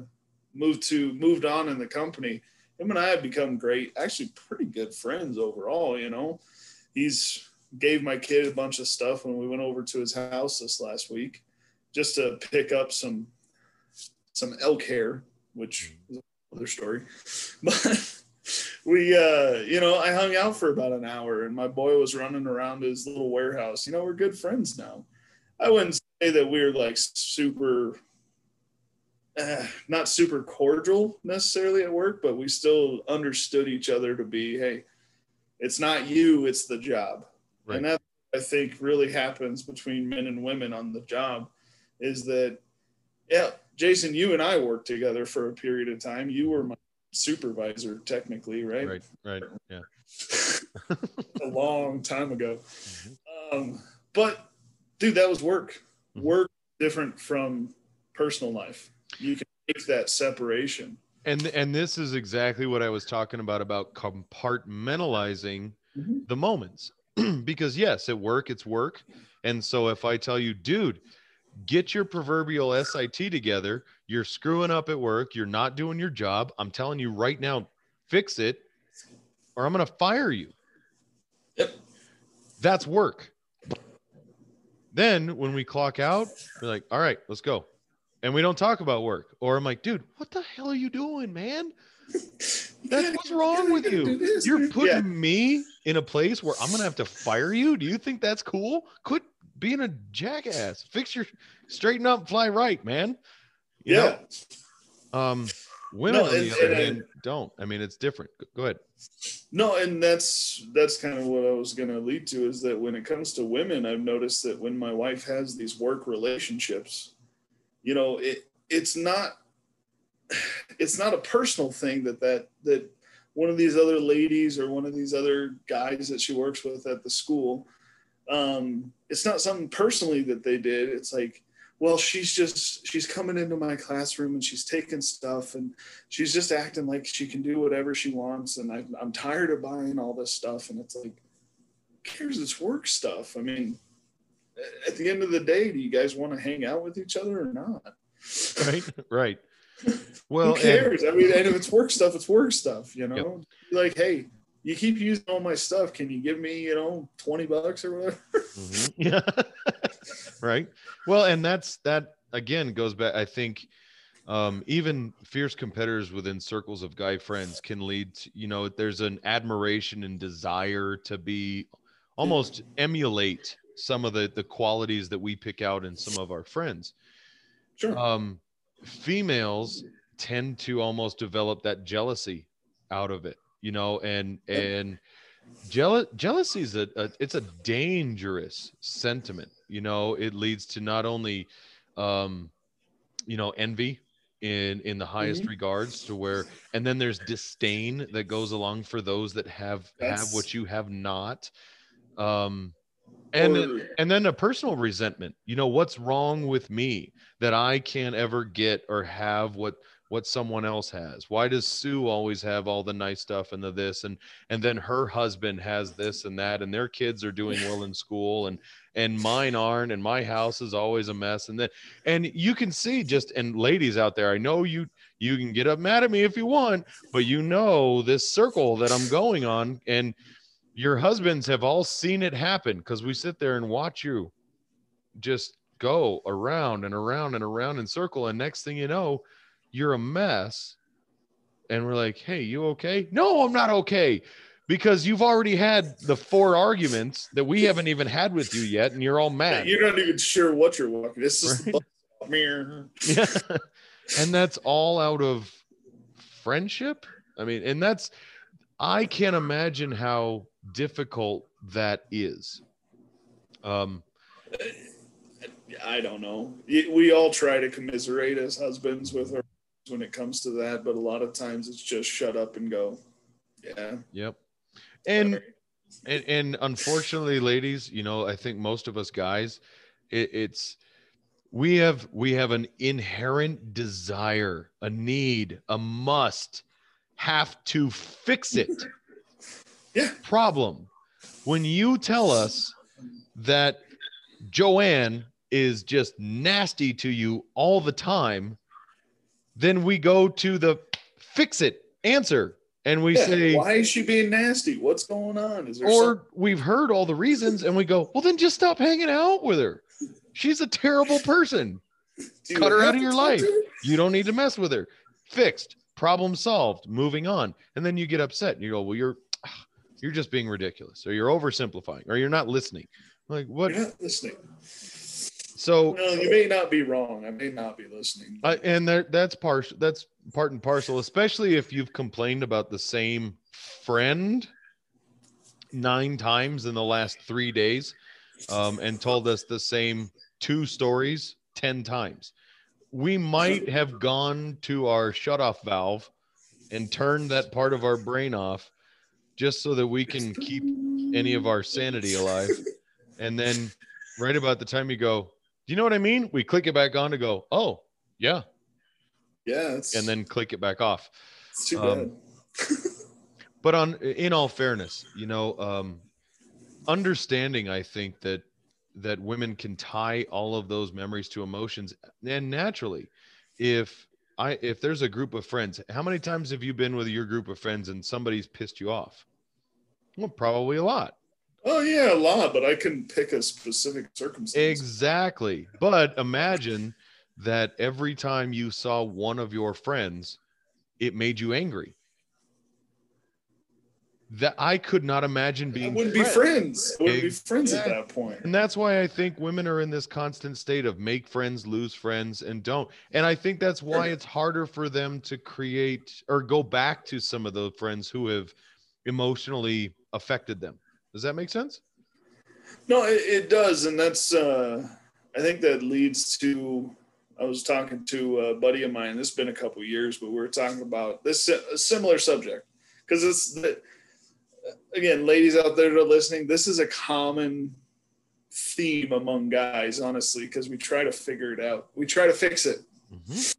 moved to moved on in the company him and I have become great, actually pretty good friends overall. You know, he's gave my kid a bunch of stuff when we went over to his house this last week, just to pick up some some elk hair, which is another story. (laughs) But we, uh, you know, I hung out for about an hour, and my boy was running around his little warehouse. You know, we're good friends now. I wouldn't say that we're like super uh, not super cordial necessarily at work, but we still understood each other to be, hey, it's not you, it's the job. Right. And that I think really happens between men and women on the job is that, yeah, Jason, you and I worked together for a period of time. You were my supervisor, technically, right? right right yeah (laughs) a long time ago. Um, but dude, that was work. Mhm. Work different from personal life. You can make that separation. and and this is exactly what i was talking about about compartmentalizing Mhm. the moments (clears throat) because yes at work it's work and so if i tell you dude get your proverbial sit together. You're screwing up at work. You're not doing your job. I'm telling you right now fix it or i'm going to fire you. Yep. that's work. Then when we clock out we're like all right let's go. And we don't talk about work. Or i'm like dude what the hell are you doing man? (laughs) That's what's wrong with you? You're putting Yeah. me in a place where I'm gonna have to fire you. Do you think that's cool? Quit being a jackass. Fix your straighten up, fly right, man. You Yeah. know? Um, women No, on the other and I- don't. I mean, it's different. Go- Go ahead. No, and that's that's kind of what I was going to lead to is that when it comes to women, I've noticed that when my wife has these work relationships, you know, it it's not it's not a personal thing that that that one of these other ladies or one of these other guys that she works with at the school um it's not something personally that they did. It's like well she's just she's coming into my classroom and she's taking stuff and she's just acting like she can do whatever she wants. And I, i'm tired of buying all this stuff. And it's like who cares? It's work stuff. I mean at the end of the day do you guys want to hang out with each other or not? Right, (laughs) right. Well, Who and- cares? I mean, and if it's work stuff, it's work stuff. You know, like, hey, you keep using all my stuff. Can you give me, you know, twenty bucks or whatever? Mhm. (laughs) Yeah. right. Well, and that's that again goes back. I think um, even fierce competitors within circles of guy friends can lead to, you know, there's an admiration and desire to be almost emulate some of the the qualities that we pick out in some of our friends. Sure. Um, females tend to almost develop that jealousy out of it, you know, and and jealous jealousy is a, a it's a dangerous sentiment you know? It leads to not only um you know envy in in the highest regards to where and then there's disdain that goes along for those that have have what you have not. Um and Or- and then a personal resentment. You know what's wrong with me that i can't ever get or have what what someone else has. Why does sue always have all the nice stuff and the this and and then her husband has this and that and their kids are doing well in school and and mine aren't and my house is always a mess and then and you can see just and ladies out there i know you you can get up mad at me if you want but you know this circle that i'm going on and your husbands have all seen it happen because we sit there and watch you just go around and around and around in circle and next thing you know you're a mess and we're like hey you okay no i'm not okay because you've already had the four arguments that we haven't even had with you yet and you're all (laughs) mad You're not even sure what you're walking. This is Right. (laughs) mirror. yeah (laughs) and that's all out of friendship i mean and that's i can't imagine how difficult that is um I don't know. We all try to commiserate as husbands with our when it comes to that, but a lot of times it's just shut up and go. Yeah. yep and and, and unfortunately ladies you know i think most of us guys it, it's we have we have an inherent desire a need a must have to fix it (laughs) Yeah. problem when you tell us that joanne is just nasty to you all the time then we go to the fix it answer and we Yeah, say why is she being nasty? What's going on? Is there something? or we've heard all the reasons and we go, well, then just stop hanging out with her. She's a terrible person. (laughs) Cut her out of your life. her? You don't need to mess with her. Fixed. Problem solved. Moving on. And then you get upset and you go, well, you're you're just being ridiculous, or you're oversimplifying, or you're not listening. Like what? You're not listening. So No, you may not be wrong. I may not be listening. I, and there, that's part that's part and parcel, especially if you've complained about the same friend nine times in the last three days, um, and told us the same two stories ten times. We might have gone to our shutoff valve and turned that part of our brain off, just so that we can keep any of our sanity alive. And then, right about the time you go, do you know what I mean? We click it back on to go, oh yeah, yeah, and then click it back off. it's too um, bad. (laughs) But on in all fairness, you know, um, understanding, I think that that women can tie all of those memories to emotions, and naturally, if I if there's a group of friends, how many times have you been with your group of friends and somebody's pissed you off? Well, probably a lot. Oh yeah, a lot, but I couldn't pick a specific circumstance. Exactly. But imagine that every time you saw one of your friends, it made you angry. That I could not imagine I being wouldn't be friends. I wouldn't be friends at that point. And that's why I think women are in this constant state of make friends, lose friends, and don't. And I think that's why it's harder for them to create or go back to some of the friends who have emotionally affected them. Does that make sense? No, it, it does, and that's. uh I think that leads to. I was talking to a buddy of mine. This has been a couple years, but we were talking about this a similar subject because it's the, again, ladies out there that are listening. This is a common theme among guys, honestly, because we try to figure it out. We try to fix it. Mhm.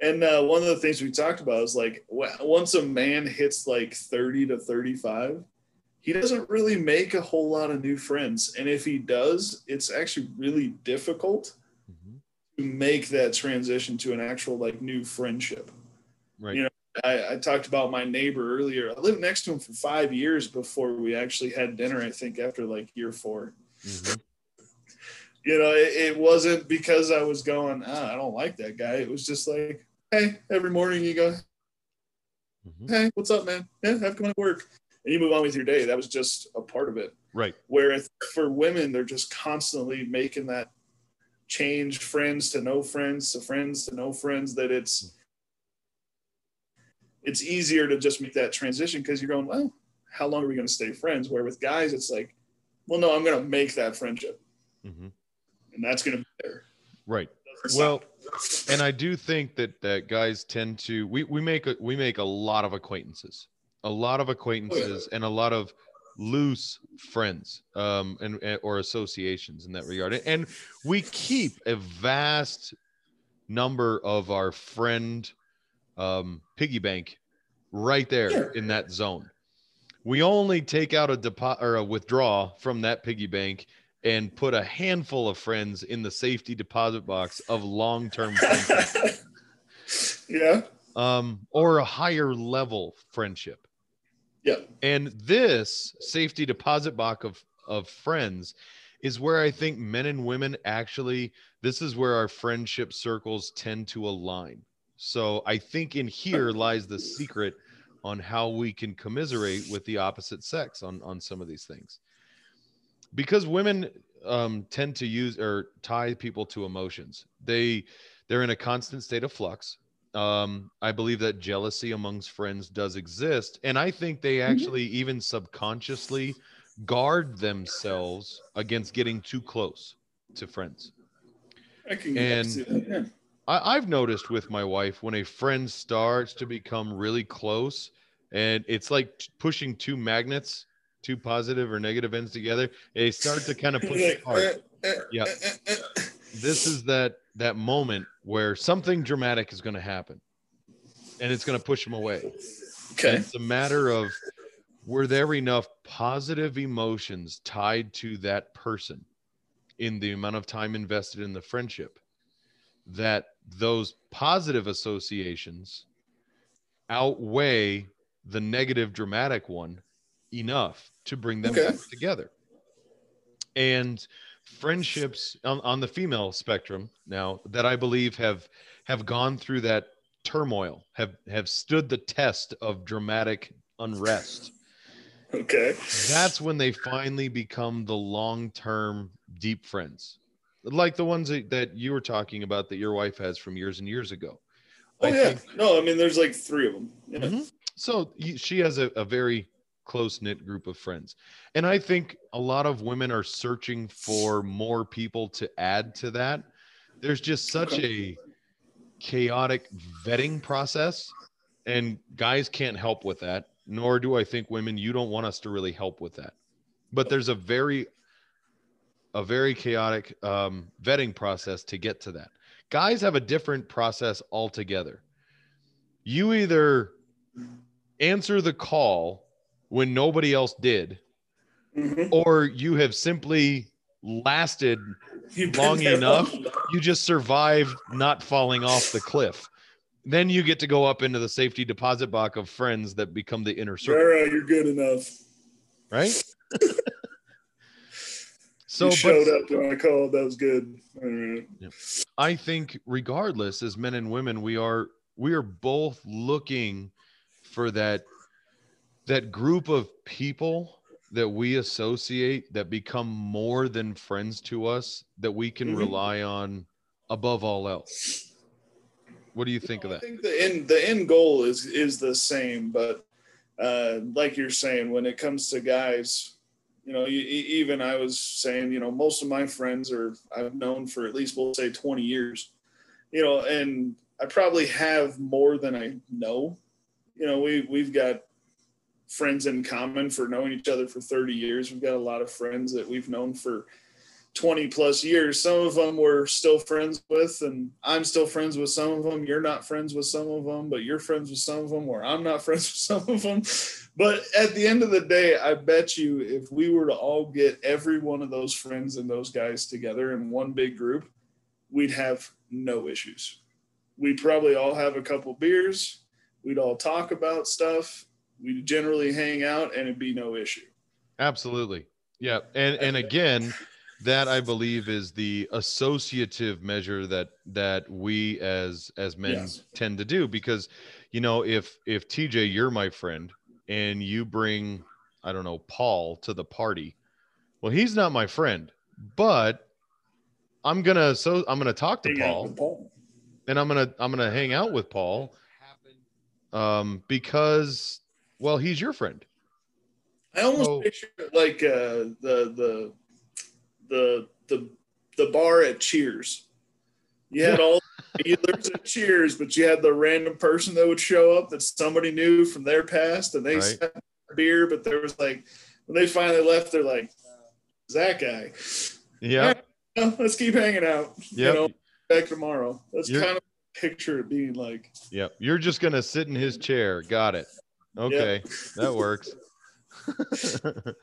And uh, one of the things we talked about is like once a man hits like 30 to 35, he doesn't really make a whole lot of new friends. And if he does, it's actually really difficult Mhm. to make that transition to an actual like new friendship. Right. You know, I, I talked about my neighbor earlier. I lived next to him for five years before we actually had dinner. I think after like year four. Mhm. (laughs) You know, it, it wasn't because I was going, ah, I don't like that guy. It was just like, hey, every morning you go, Mhm. hey, what's up, man? Yeah, have come to work, and you move on with your day. That was just a part of it. Right. Whereas for women, they're just constantly making that change friends to no friends to friends to no friends that it's it's easier to just make that transition because you're going, well, how long are we going to stay friends? Where with guys, it's like, well, no, I'm going to make that friendship, Mhm. and that's going to be there. Right. Well, and I do think that that guys tend to we we make a, we make a lot of acquaintances, a lot of acquaintances, and a lot of loose friends um and, and or associations in that regard. And we keep a vast number of our friend um piggy bank right there Sure. in that zone. We only take out a deposit or a withdraw from that piggy bank and put a handful of friends in the safety deposit box of long-term (laughs) friendship. Yeah, um, or a higher level friendship. Yeah, And this safety deposit box of, of friends is where I think men and women actually, this is where our friendship circles tend to align. So I think in here lies the secret on how we can commiserate with the opposite sex on, on some of these things. Because women um, tend to use or tie people to emotions. They they're in a constant state of flux um i believe that jealousy amongst friends does exist and i think they actually even subconsciously guard themselves against getting too close to friends I can And- that. Yeah. I, i've noticed with my wife when a friend starts to become really close and it's like t- pushing two magnets two positive or negative ends together they start to kind of push Like, apart eh, eh, Yeah. This is that that moment where something dramatic is going to happen and it's going to push them away And Okay. it's a matter of were there enough positive emotions tied to that person in the amount of time invested in the friendship that those positive associations outweigh the negative dramatic one enough to bring them Okay. back together and friendships on, on the female spectrum now that i believe have have gone through that turmoil have have stood the test of dramatic unrest Okay. that's when they finally become the long-term deep friends like the ones that, that you were talking about that your wife has from years and years ago Oh I yeah. think- no, I mean, there's like three of them. Yeah. Mhm. So she has a, a very close knit group of friends. And I think a lot of women are searching for more people to add to that. There's just such a chaotic vetting process, and guys can't help with that. Nor do I think women, you don't want us to really help with that. But there's a very, a very chaotic um, vetting process to get to that. Guys have a different process altogether. You either answer the call when nobody else did, Mhm. or you have simply lasted (laughs) long enough. long you just survived not falling off the cliff. Then you get to go up into the safety deposit box of friends that become the inner circle, right, you're good enough. right? (laughs) so, you but showed up when I called. That was good. All right. I think regardless, as men and women, we are we are both looking for that that group of people that we associate that become more than friends to us that we can Mhm. rely on above all else. What do you think of that? I think the end the end goal is is the same, but uh, like you're saying, when it comes to guys, you know, even I was saying, you know, most of my friends are I've known for at least we'll say 20 years, you know, and I probably have more than I know. You know, we we've got friends in common for knowing each other for 30 years. We've got a lot of friends that we've known for 20 plus years. Some of them we're still friends with, and I'm still friends with some of them. You're not friends with some of them, but you're friends with some of them, or I'm not (laughs) friends with some of them. But at the end of the day, I bet you if we were to all get every one of those friends and those guys together in one big group, we'd have no issues. We'd probably all have a couple beers. We'd all talk about stuff. We'd generally hang out and it'd be no issue. Absolutely. Yeah. And and again, that I believe is the associative measure that that we as as men Yes. tend to do because you know if if TJ you're my friend and you bring I don't know Paul to the party well he's not my friend but I'm going to so I'm going to talk to Paul Paul. and I'm going to I'm going to hang out with Paul um because well he's your friend I almost Oh. picture it like uh, the the the the the bar at Cheers. You had all you there's a Cheers, but you had the random person that would show up that somebody knew from their past, and they Right. sat beer, but there was like when they finally left, they're like, "Is that guy? yeah Oh, let's keep hanging out. yeah You know, back tomorrow." That's You're- kind of picture it being like. yeah you're just going to sit in his chair got it okay that works (laughs) (laughs)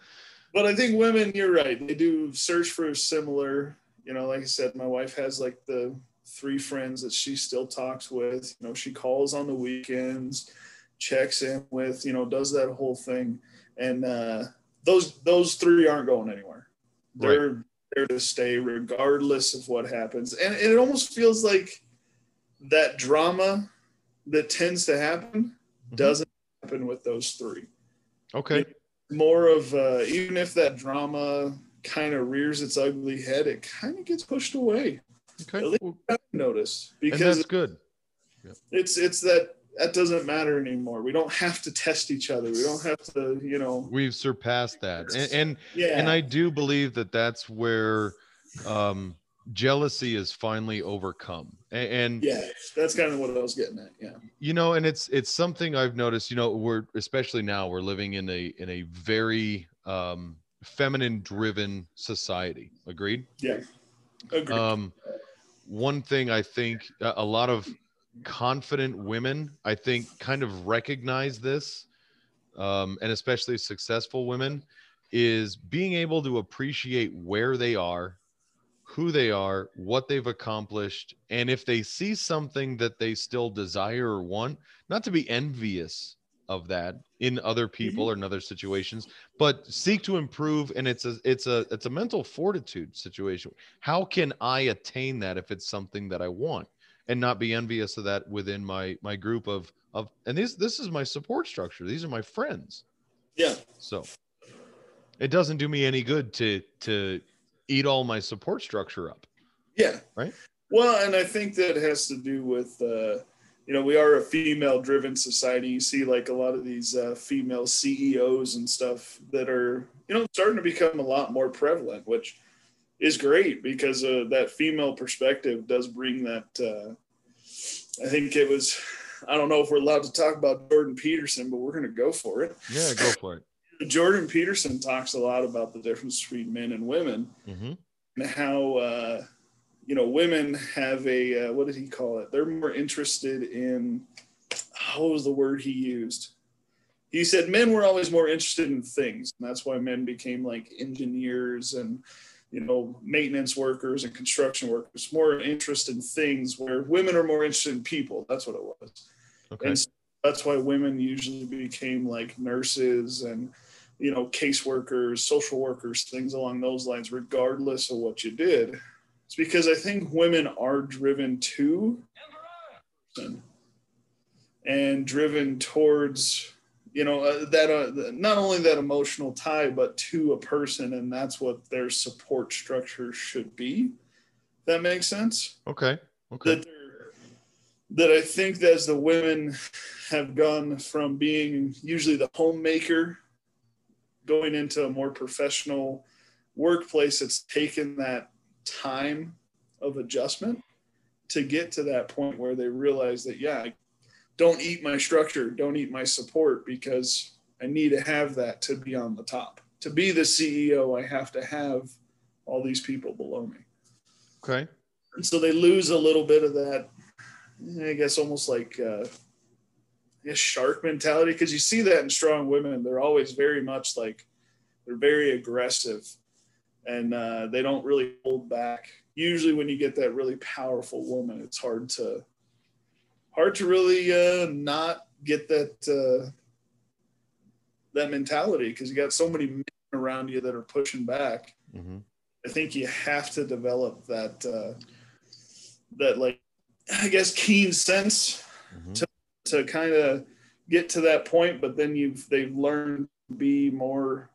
But I think women, you're right. They do search for similar, you know, like I said, my wife has like the three friends that she still talks with. You know, she calls on the weekends, checks in with, you know, does that whole thing. And uh those those three aren't going anywhere. They're there to stay regardless of what happens. And, and it almost feels like that drama that tends to happen Mhm. doesn't happen with those three okay more of uh, even if that drama kind of rears its ugly head, it kind of gets pushed away. okay At least noticed and because that's good it's it's that that doesn't matter anymore. We don't have to test each other. We don't have to, you know, we've surpassed that and and, yeah. and i do believe that that's where um jealousy is finally overcome and, and yeah, that's kind of what I was getting at. Yeah, you know and it's it's something i've noticed you know we're especially now we're living in a in a very um feminine driven society agreed yeah, agreed. um one thing i think a a lot of confident women i think kind of recognize this um and especially successful women is being able to appreciate where they are who they are what they've accomplished and if they see something that they still desire or want not to be envious of that in other mm-hmm. people or in other situations but seek to improve and it's a it's a it's a mental fortitude situation. How can i attain that if it's something that i want? And not be envious of that within my my group of of and this this is my support structure. These are my friends. Yeah, so it doesn't do me any good to to eat all my support structure up yeah, Right. Well, and I think that has to do with, uh, you know, we are a female-driven society. You see, like a lot of these uh, female CEOs and stuff that are, you know, starting to become a lot more prevalent, which is great because uh, that female perspective does bring that. Uh, I think it was. I don't know if we're allowed to talk about Jordan Peterson, but we're going to go for it. yeah go for it Jordan Peterson talks a lot about the difference between men and women hmm and how uh, you know women have a uh, what did he call it? They're more interested in what was the word he used? He said men were always more interested in things, and that's why men became like engineers and you know maintenance workers and construction workers. More interested in things, where women are more interested in people. That's what it was. okay And so that's why women usually became like nurses and you know caseworkers, social workers, things along those lines, regardless of what you did. It's because I think women are driven to and driven towards you know uh, that uh, not only that emotional tie but to a person and that's what their support structure should be. That makes sense? Okay okay. That that I think that as the women have gone from being usually the homemaker going into a more professional workplace, it's taken that time of adjustment to get to that point where they realize that, yeah, don't eat my structure, don't eat my support because I need to have that to be on the top. To be the CEO, I have to have all these people below me. okay And so they lose a little bit of that, I guess, almost like uh, I shark mentality. Because you see that in strong women, they're always very much like they're very aggressive, and uh, they don't really hold back. usually when you get that really powerful woman, it's hard to hard to really uh, not get that uh, that mentality because you got so many men around you that are pushing back. hmm I think you have to develop that uh, that like I guess keen sense hmm to kind of get to that point, but then you've they've learned to be more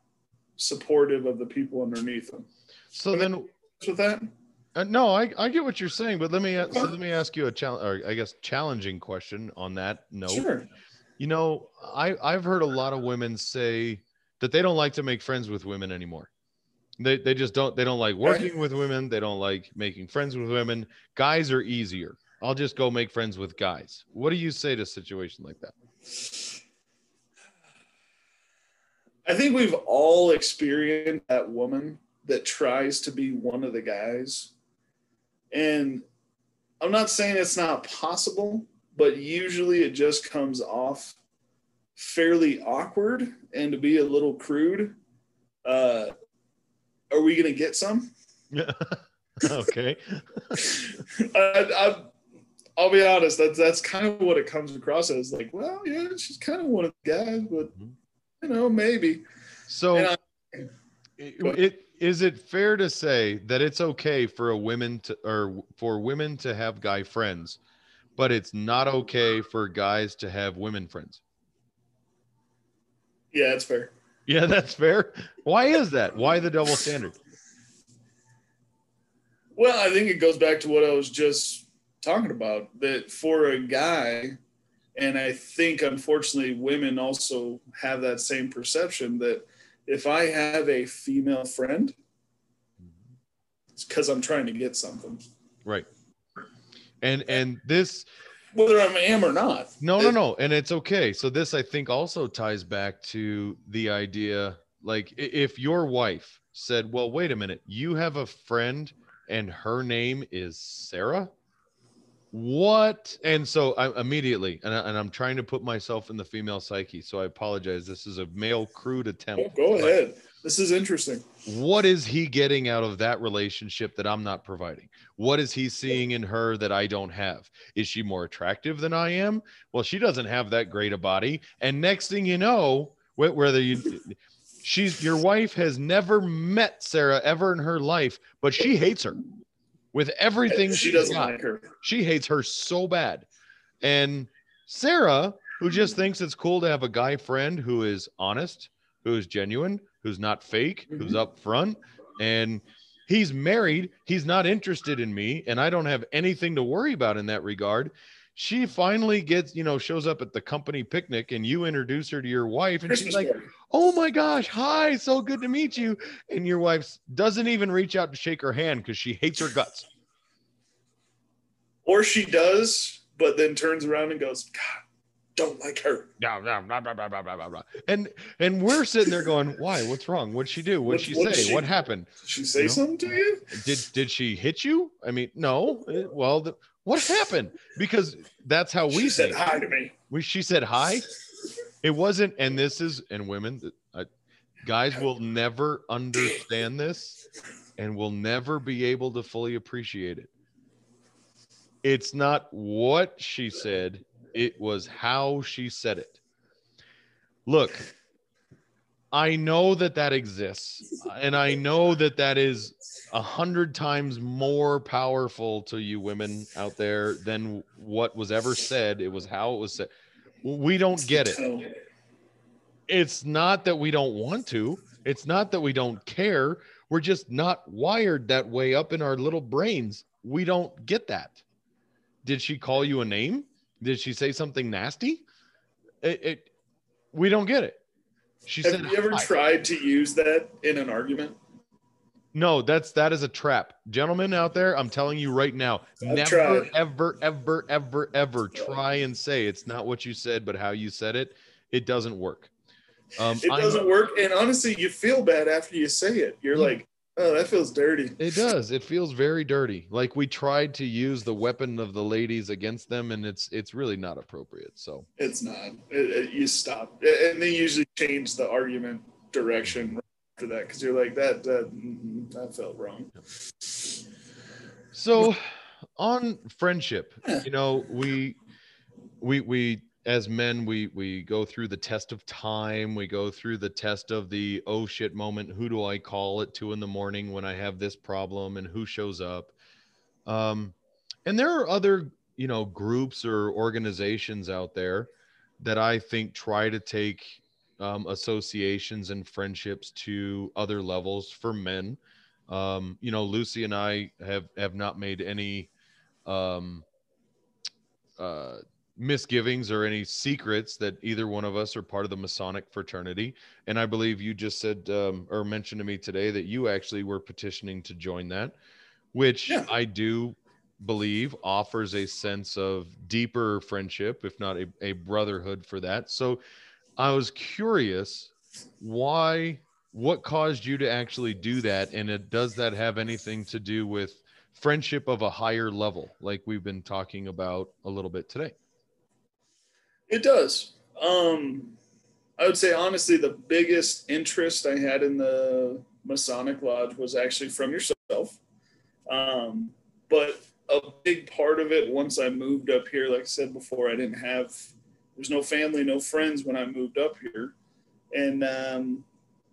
supportive of the people underneath them. So then, With that, uh, no, I, I get what you're saying, but let me so let me ask you a challenge, or I guess challenging question on that note. sure. You know, I I've heard a lot of women say that they don't like to make friends with women anymore. They they just don't they don't like working with women, they don't like making friends with women. Guys are easier. I'll just go make friends with guys. What do you say to a situation like that? I think we've all experienced that woman that tries to be one of the guys. And I'm not saying it's not possible, but usually it just comes off fairly awkward and to be a little crude. Uh, are we going to get some? (laughs) okay. (laughs) I, I'll be honest. That's that's kind of what it comes across as. Like, well, yeah, she's kind of one of the guys, but Mhm. you know, maybe. So I- it, it is it fair to say that it's okay for a women to or for women to have guy friends, but it's not okay for guys to have women friends? Yeah, it's fair. Yeah, that's fair. Why is that? Why the double standard? Well, I think it goes back to what I was just talking about. That for a guy, and I think unfortunately women also have that same perception that if I have a female friend, it's because I'm trying to get something, Right. And and this whether I am am or not. no no no and it's okay. So this I think also ties back to the idea like if your wife said, "Well, wait a minute. You have a friend and her name is Sarah?" What? And so I immediately, and, I, and I'm trying to put myself in the female psyche. So I apologize. This is a male crude oh, attempt. Oh, go ahead. This is interesting. what is he getting out of that relationship that I'm not providing? What is he seeing in her that I don't have? Is she more attractive than I am? Well, she doesn't have that great a body. And next thing you know, whether you she's your wife has never met Sarah ever in her life, but she hates her with everything she she's doesn't got. like her. She hates her so bad. And Sarah, who just mm-hmm. thinks it's cool to have a guy friend who is honest, who is genuine, who's not fake, who's mm-hmm. up front, and he's married, he's not interested in me, and I don't have anything to worry about in that regard she finally gets, you know, shows up at the company picnic and you introduce her to your wife and Christmas she's like, dinner. "Oh my gosh, hi, so good to meet you." And your wife doesn't even reach out to shake her hand cuz she hates her guts. Or she does, but then turns around and goes, "God, don't like her. No, no, blah, blah, blah, blah, blah, blah. And and we're sitting there going, why? What's wrong? What'd she do? What'd what, she what say? She, what happened? Did she say you know? something to you? Did did she hit you? I mean, no. Well, the, what happened? Because that's how we she said hi to me. We, she said hi. It wasn't, and this is, and women, guys will never understand this and will never be able to fully appreciate it. It's not what she said, it was how she said it. Look, I know that that exists, and I know that that is a hundred times more powerful to you women out there than what was ever said. It was how it was said. We don't get it. It's not that we don't want to. It's not that we don't care. We're just not wired that way up in our little brains. We don't get that. Did she call you a name? Did she say something nasty? It, it we don't get it. She have said, you ever "Hi." tried to use that in an argument? No, that's that is a trap. Gentlemen out there, I'm telling you right now, I've never, tried. ever, ever, ever, ever try and say it's not what you said, but how you said it. It doesn't work. Um, It I'm- doesn't work. And honestly, you feel bad after you say it. You're Yeah. like, oh, that feels dirty. It does. It feels very dirty. Like we tried to use the weapon of the ladies against them, and it's it's really not appropriate. So It's not. It, it- you stop. And they usually change the argument direction after that because you're like, that, that, mm, that felt wrong. So on friendship, you know, we we we as men we we go through the test of time, we go through the test of the oh shit moment, who do I call at two in the morning when I have this problem and who shows up. Um and there are other, you know, groups or organizations out there that I think try to take um, associations and friendships to other levels for men. Um, you know, Lucy and I have have not made any um, uh, misgivings or any secrets that either one of us are part of the Masonic fraternity. And I believe you just said um, or mentioned to me today that you actually were petitioning to join that, which Yeah. I do believe offers a sense of deeper friendship, if not a, a brotherhood for that. So I was curious why what caused you to actually do that and it does that have anything to do with friendship of a higher level like we've been talking about a little bit today It does. Um, I would say honestly, the biggest interest I had in the Masonic Lodge was actually from yourself. Um, but a big part of it, once I moved up here, like I said before, I didn't have, there's no family, no friends when I moved up here. And, um,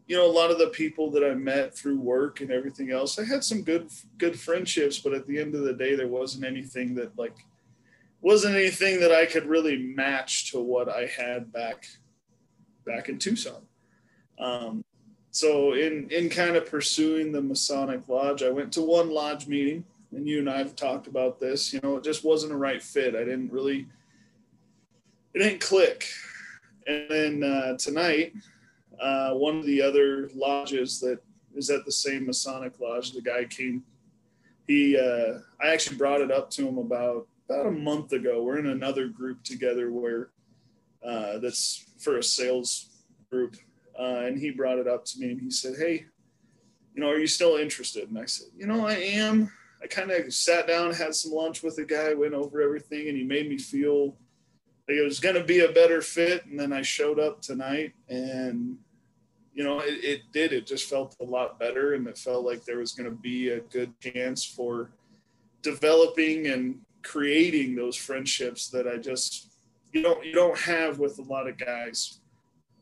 you know, a lot of the people that I met through work and everything else, I had some good, good friendships, but at the end of the day, there wasn't anything that like wasn't anything that I could really match to what I had back back in Tucson. Um, so in in kind of pursuing the Masonic Lodge, I went to one lodge meeting, and you and I have talked about this. You know, it just wasn't a right fit. I didn't really, it didn't click. And then uh, tonight, uh, one of the other lodges that is at the same Masonic Lodge, the guy came. He, uh, I actually brought it up to him about about a month ago. We're in another group together where uh, that's for a sales group, uh, and he brought it up to me and he said, "Hey, you know, are you still interested?" And I said, "You know, I am." I kind of sat down, had some lunch with the guy, went over everything, and he made me feel like it was going to be a better fit. And then I showed up tonight, and you know, it, it did. It just felt a lot better, and it felt like there was going to be a good chance for developing and creating those friendships that I just you don't you don't have with a lot of guys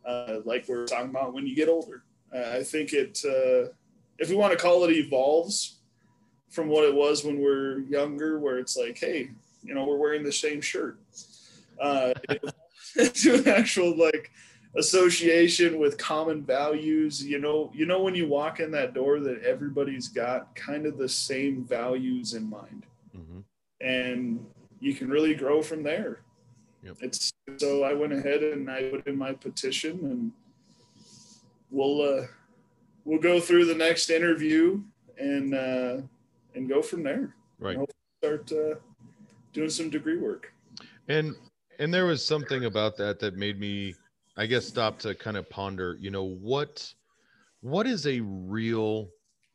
uh, like we're talking about when you get older. Uh, I think it uh, if we want to call it evolves from what it was when we're younger, where it's like, hey, you know, we're wearing the same shirt. Uh, (laughs) to an actual like association with common values. You know, you know when you walk in that door that everybody's got kind of the same values in mind mm-hmm. And you can really grow from there. Yep. It's so I went ahead and I put in my petition and we'll uh, we'll go through the next interview and uh, and go from there. right And Start uh, doing some degree work. and and there was something about that that made me i guess stop to kind of ponder you know what what is a real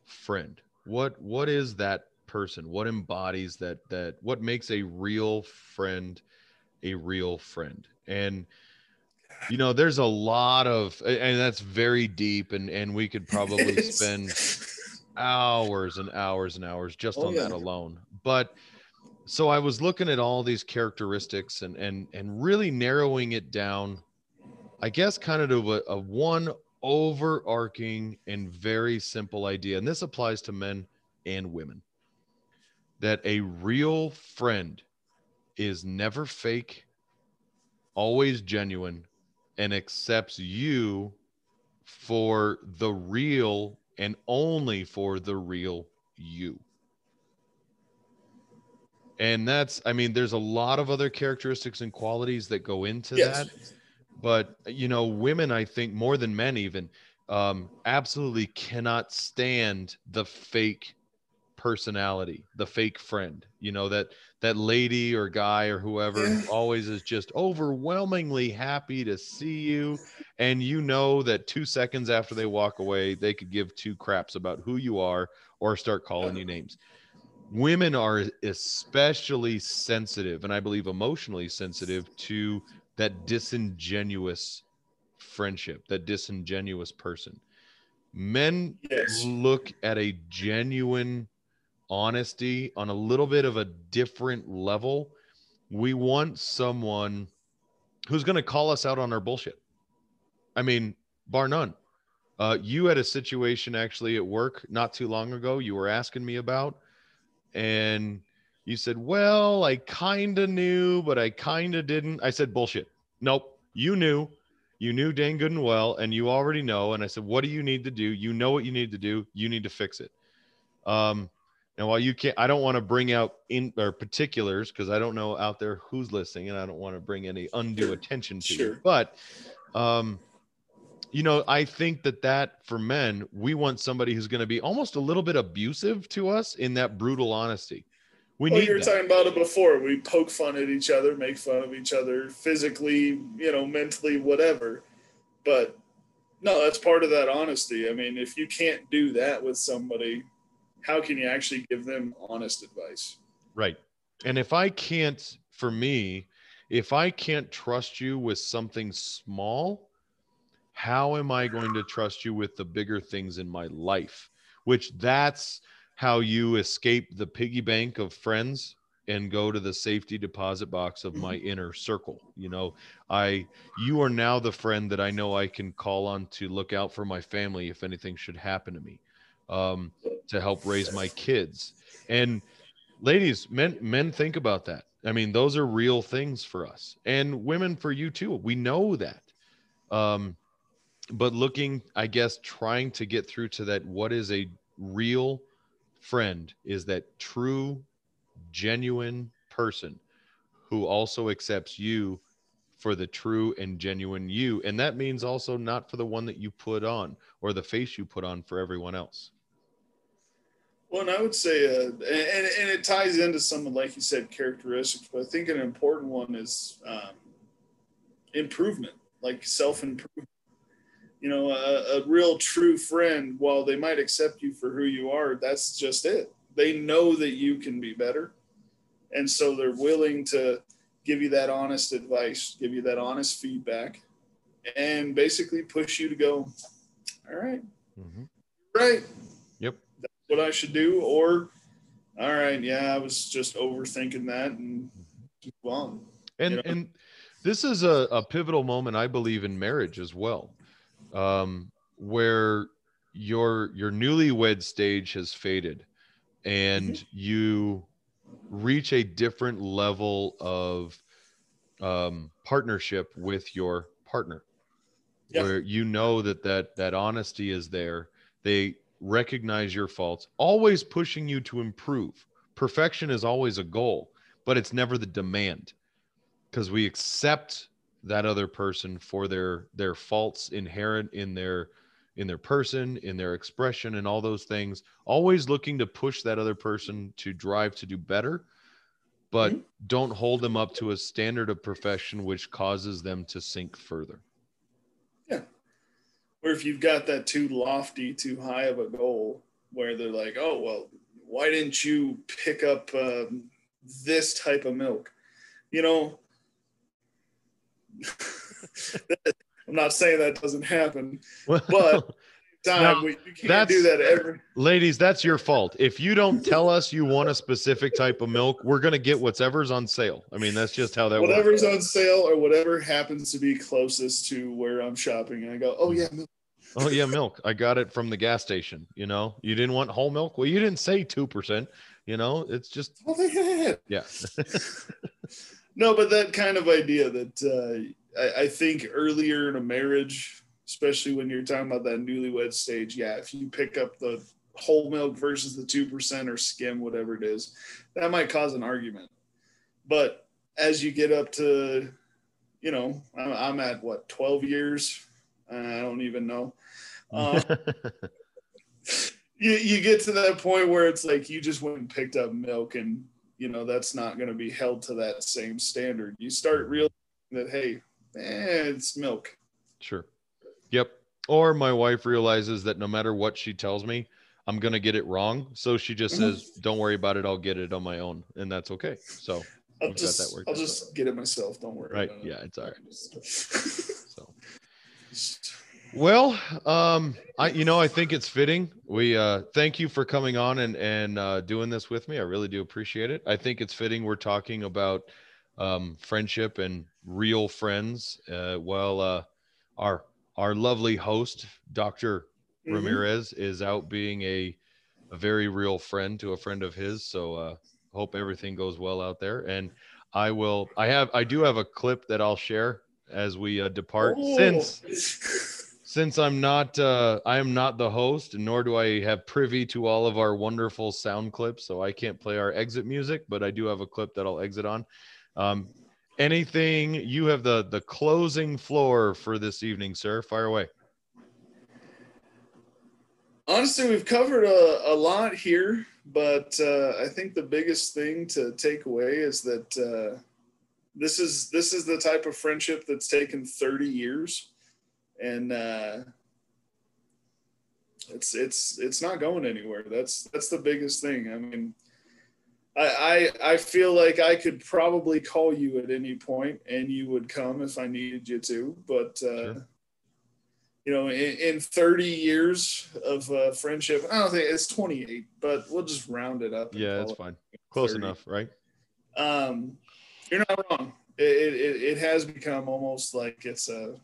friend what what is that person what embodies that that what makes a real friend a real friend? And you know there's a lot of and that's very deep and and we could probably (laughs) spend hours and hours and hours just Oh, on yeah. that alone. But so i was looking at all these characteristics and and and really narrowing it down i guess kind of to a, a one overarching and very simple idea and this applies to men and women that a real friend is never fake always genuine and accepts you for the real and only for the real you. And that's, I mean, there's a lot of other characteristics and qualities that go into Yes. that. But, you know, women, I think more than men even, um, absolutely cannot stand the fake personality, the fake friend, you know, that that lady or guy or whoever always is just overwhelmingly happy to see you. And you know that 2 seconds after they walk away they could give two craps about who you are or start calling you names. Women are especially sensitive and i believe emotionally sensitive to that disingenuous friendship that disingenuous person. Men Yes. look at a genuine honesty on a little bit of a different level. We want someone who's going to call us out on our bullshit. I mean, bar none. Uh, you had a situation actually at work not too long ago you were asking me about, and you said, Well, I kind of knew, but I kind of didn't. I said, Bullshit. Nope. You knew. You knew dang good and well, and you already know. And I said, What do you need to do? You know what you need to do. You need to fix it. Um, and while you can't, I don't want to bring out in or particulars because I don't know out there who's listening, and I don't want to bring any undue attention to Sure. you. But, um, you know, I think that that for men, we want somebody who's going to be almost a little bit abusive to us in that brutal honesty. We well, need you were that. talking about it before. We poke fun at each other, make fun of each other, physically, you know, mentally, whatever. But no, that's part of that honesty. I mean, if you can't do that with somebody, how can you actually give them honest advice? Right. And if I can't, for me, if I can't trust you with something small, how am I going to trust you with the bigger things in my life? Which that's how you escape the piggy bank of friends and go to the safety deposit box of my mm-hmm. inner circle. You know, I, you are now the friend that I know I can call on to look out for my family if anything should happen to me, um, to help raise my kids. And ladies men men think about that. I mean those are real things for us and women for you too. We know that. Um but looking i guess trying to get through to that what is a real friend is that true genuine person who also accepts you for the true and genuine you. And that means also not for the one that you put on or the face you put on for everyone else Well, and I would say, uh, and, and it ties into some of, like you said, characteristics, but I think an important one is um, improvement, like self improvement. You know, a, a real true friend, while they might accept you for who you are, that's just it. They know that you can be better. And so they're willing to give you that honest advice, give you that honest feedback, and basically push you to go, all right, right yep what I should do, or all right, yeah, I was just overthinking that and move on. and you know? and this is a, a pivotal moment i believe in marriage as well um where your your newlywed stage has faded and you reach a different level of um partnership with your partner Yeah. where you know that that that honesty is there they recognize your faults always pushing you to improve. Perfection is always a goal but it's never the demand because we accept that other person for their their faults inherent in their in their person in their expression and all those things. Always looking to push that other person to drive to do better but Mhm. don't hold them up to a standard of perfection which causes them to sink further Or if you've got that too lofty, too high of a goal, where they're like, oh well, why didn't you pick up um, this type of milk? You know, (laughs) I'm not saying that doesn't happen. But- (laughs) Time we, you can't do that every. ladies that's your fault if you don't tell us you want a specific type of milk we're going to get whatever's on sale i mean that's just how that works whatever's on sale or whatever happens to be closest to where I'm shopping. And I go, oh yeah, milk. Oh yeah, milk. I got it from the gas station. You know, you didn't want whole milk. Well, you didn't say two percent. You know, it's just yeah, (laughs) (laughs) No, but that kind of idea that uh, I, I think earlier in a marriage, especially when you're talking about that newlywed stage, yeah, if you pick up the whole milk versus the two percent or skim, whatever it is, that might cause an argument. But as you get up to, you know, I'm, I'm at what 12 years. I don't even know. (laughs) Um, you, you get to that point where it's like you just went and picked up milk and you know that's not going to be held to that same standard you start realizing that hey eh, it's milk sure. Yep. Or my wife realizes that no matter what she tells me, I'm gonna get it wrong. So she just Mhm. says, "Don't worry about it. I'll get it on my own," and that's okay. So i'll just that i'll just get it myself don't worry right, it. yeah, it's all right. (laughs) Well, um, I you know I think it's fitting. We uh, thank you for coming on and and uh, doing this with me. I really do appreciate it. I think it's fitting. We're talking about um, friendship and real friends. Uh, while uh, our our lovely host, Doctor Mhm. Ramirez, is out being a a very real friend to a friend of his. So uh, hope everything goes well out there. And I will. I have. I do have a clip that I'll share as we uh, depart. Oh. Since since I'm not uh I am not the host, nor do I have privy to all of our wonderful sound clips, so I can't play our exit music, but I do have a clip that I'll exit on. Um anything you have the the closing floor for this evening, sir. Fire away. Honestly, we've covered a, a lot here, but uh, I think the biggest thing to take away is that uh, this is this is the type of friendship that's taken 30 years, and uh, it's it's it's not going anywhere. That's that's the biggest thing. I mean, I I, I feel like I could probably call you at any point, and you would come if I needed you to, but. Uh, Sure. you know, in, in 30 years of uh, friendship, I don't think it's 28, but we'll just round it up. Yeah, that's fine. Close 30. enough, right? Um, you're not wrong. It, it, it has become almost like it's a,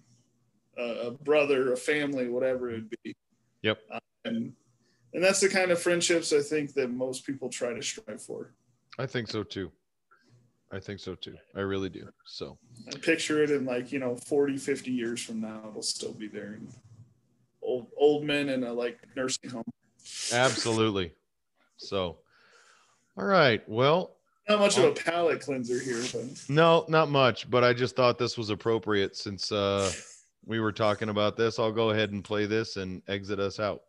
a, a brother, a family, whatever it would be. Yep. Uh, and, and that's the kind of friendships I think that most people try to strive for. I think so too. I think so too. I really do. So I picture it in like, you know, 40, 50 years from now, it'll still be there. And old, old men in a like nursing home. absolutely. So all right. Well, Not much of a palate cleanser here, but No, not much, but I just thought this was appropriate since uh we were talking about this. I'll go ahead and play this and exit us out.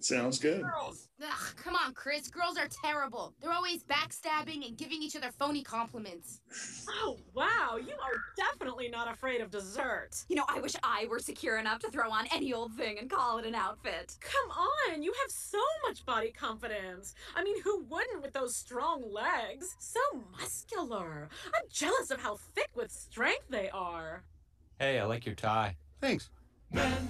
sounds good. Girls. Ugh, come on, Chris. Girls are terrible. They're always backstabbing and giving each other phony compliments. Oh, wow. You are definitely not afraid of dessert. You know, I wish I were secure enough to throw on any old thing and call it an outfit. Come on. You have so much body confidence. I mean, who wouldn't with those strong legs? So muscular. I'm jealous of how thick with strength they are. Hey, I like your tie. Thanks. Men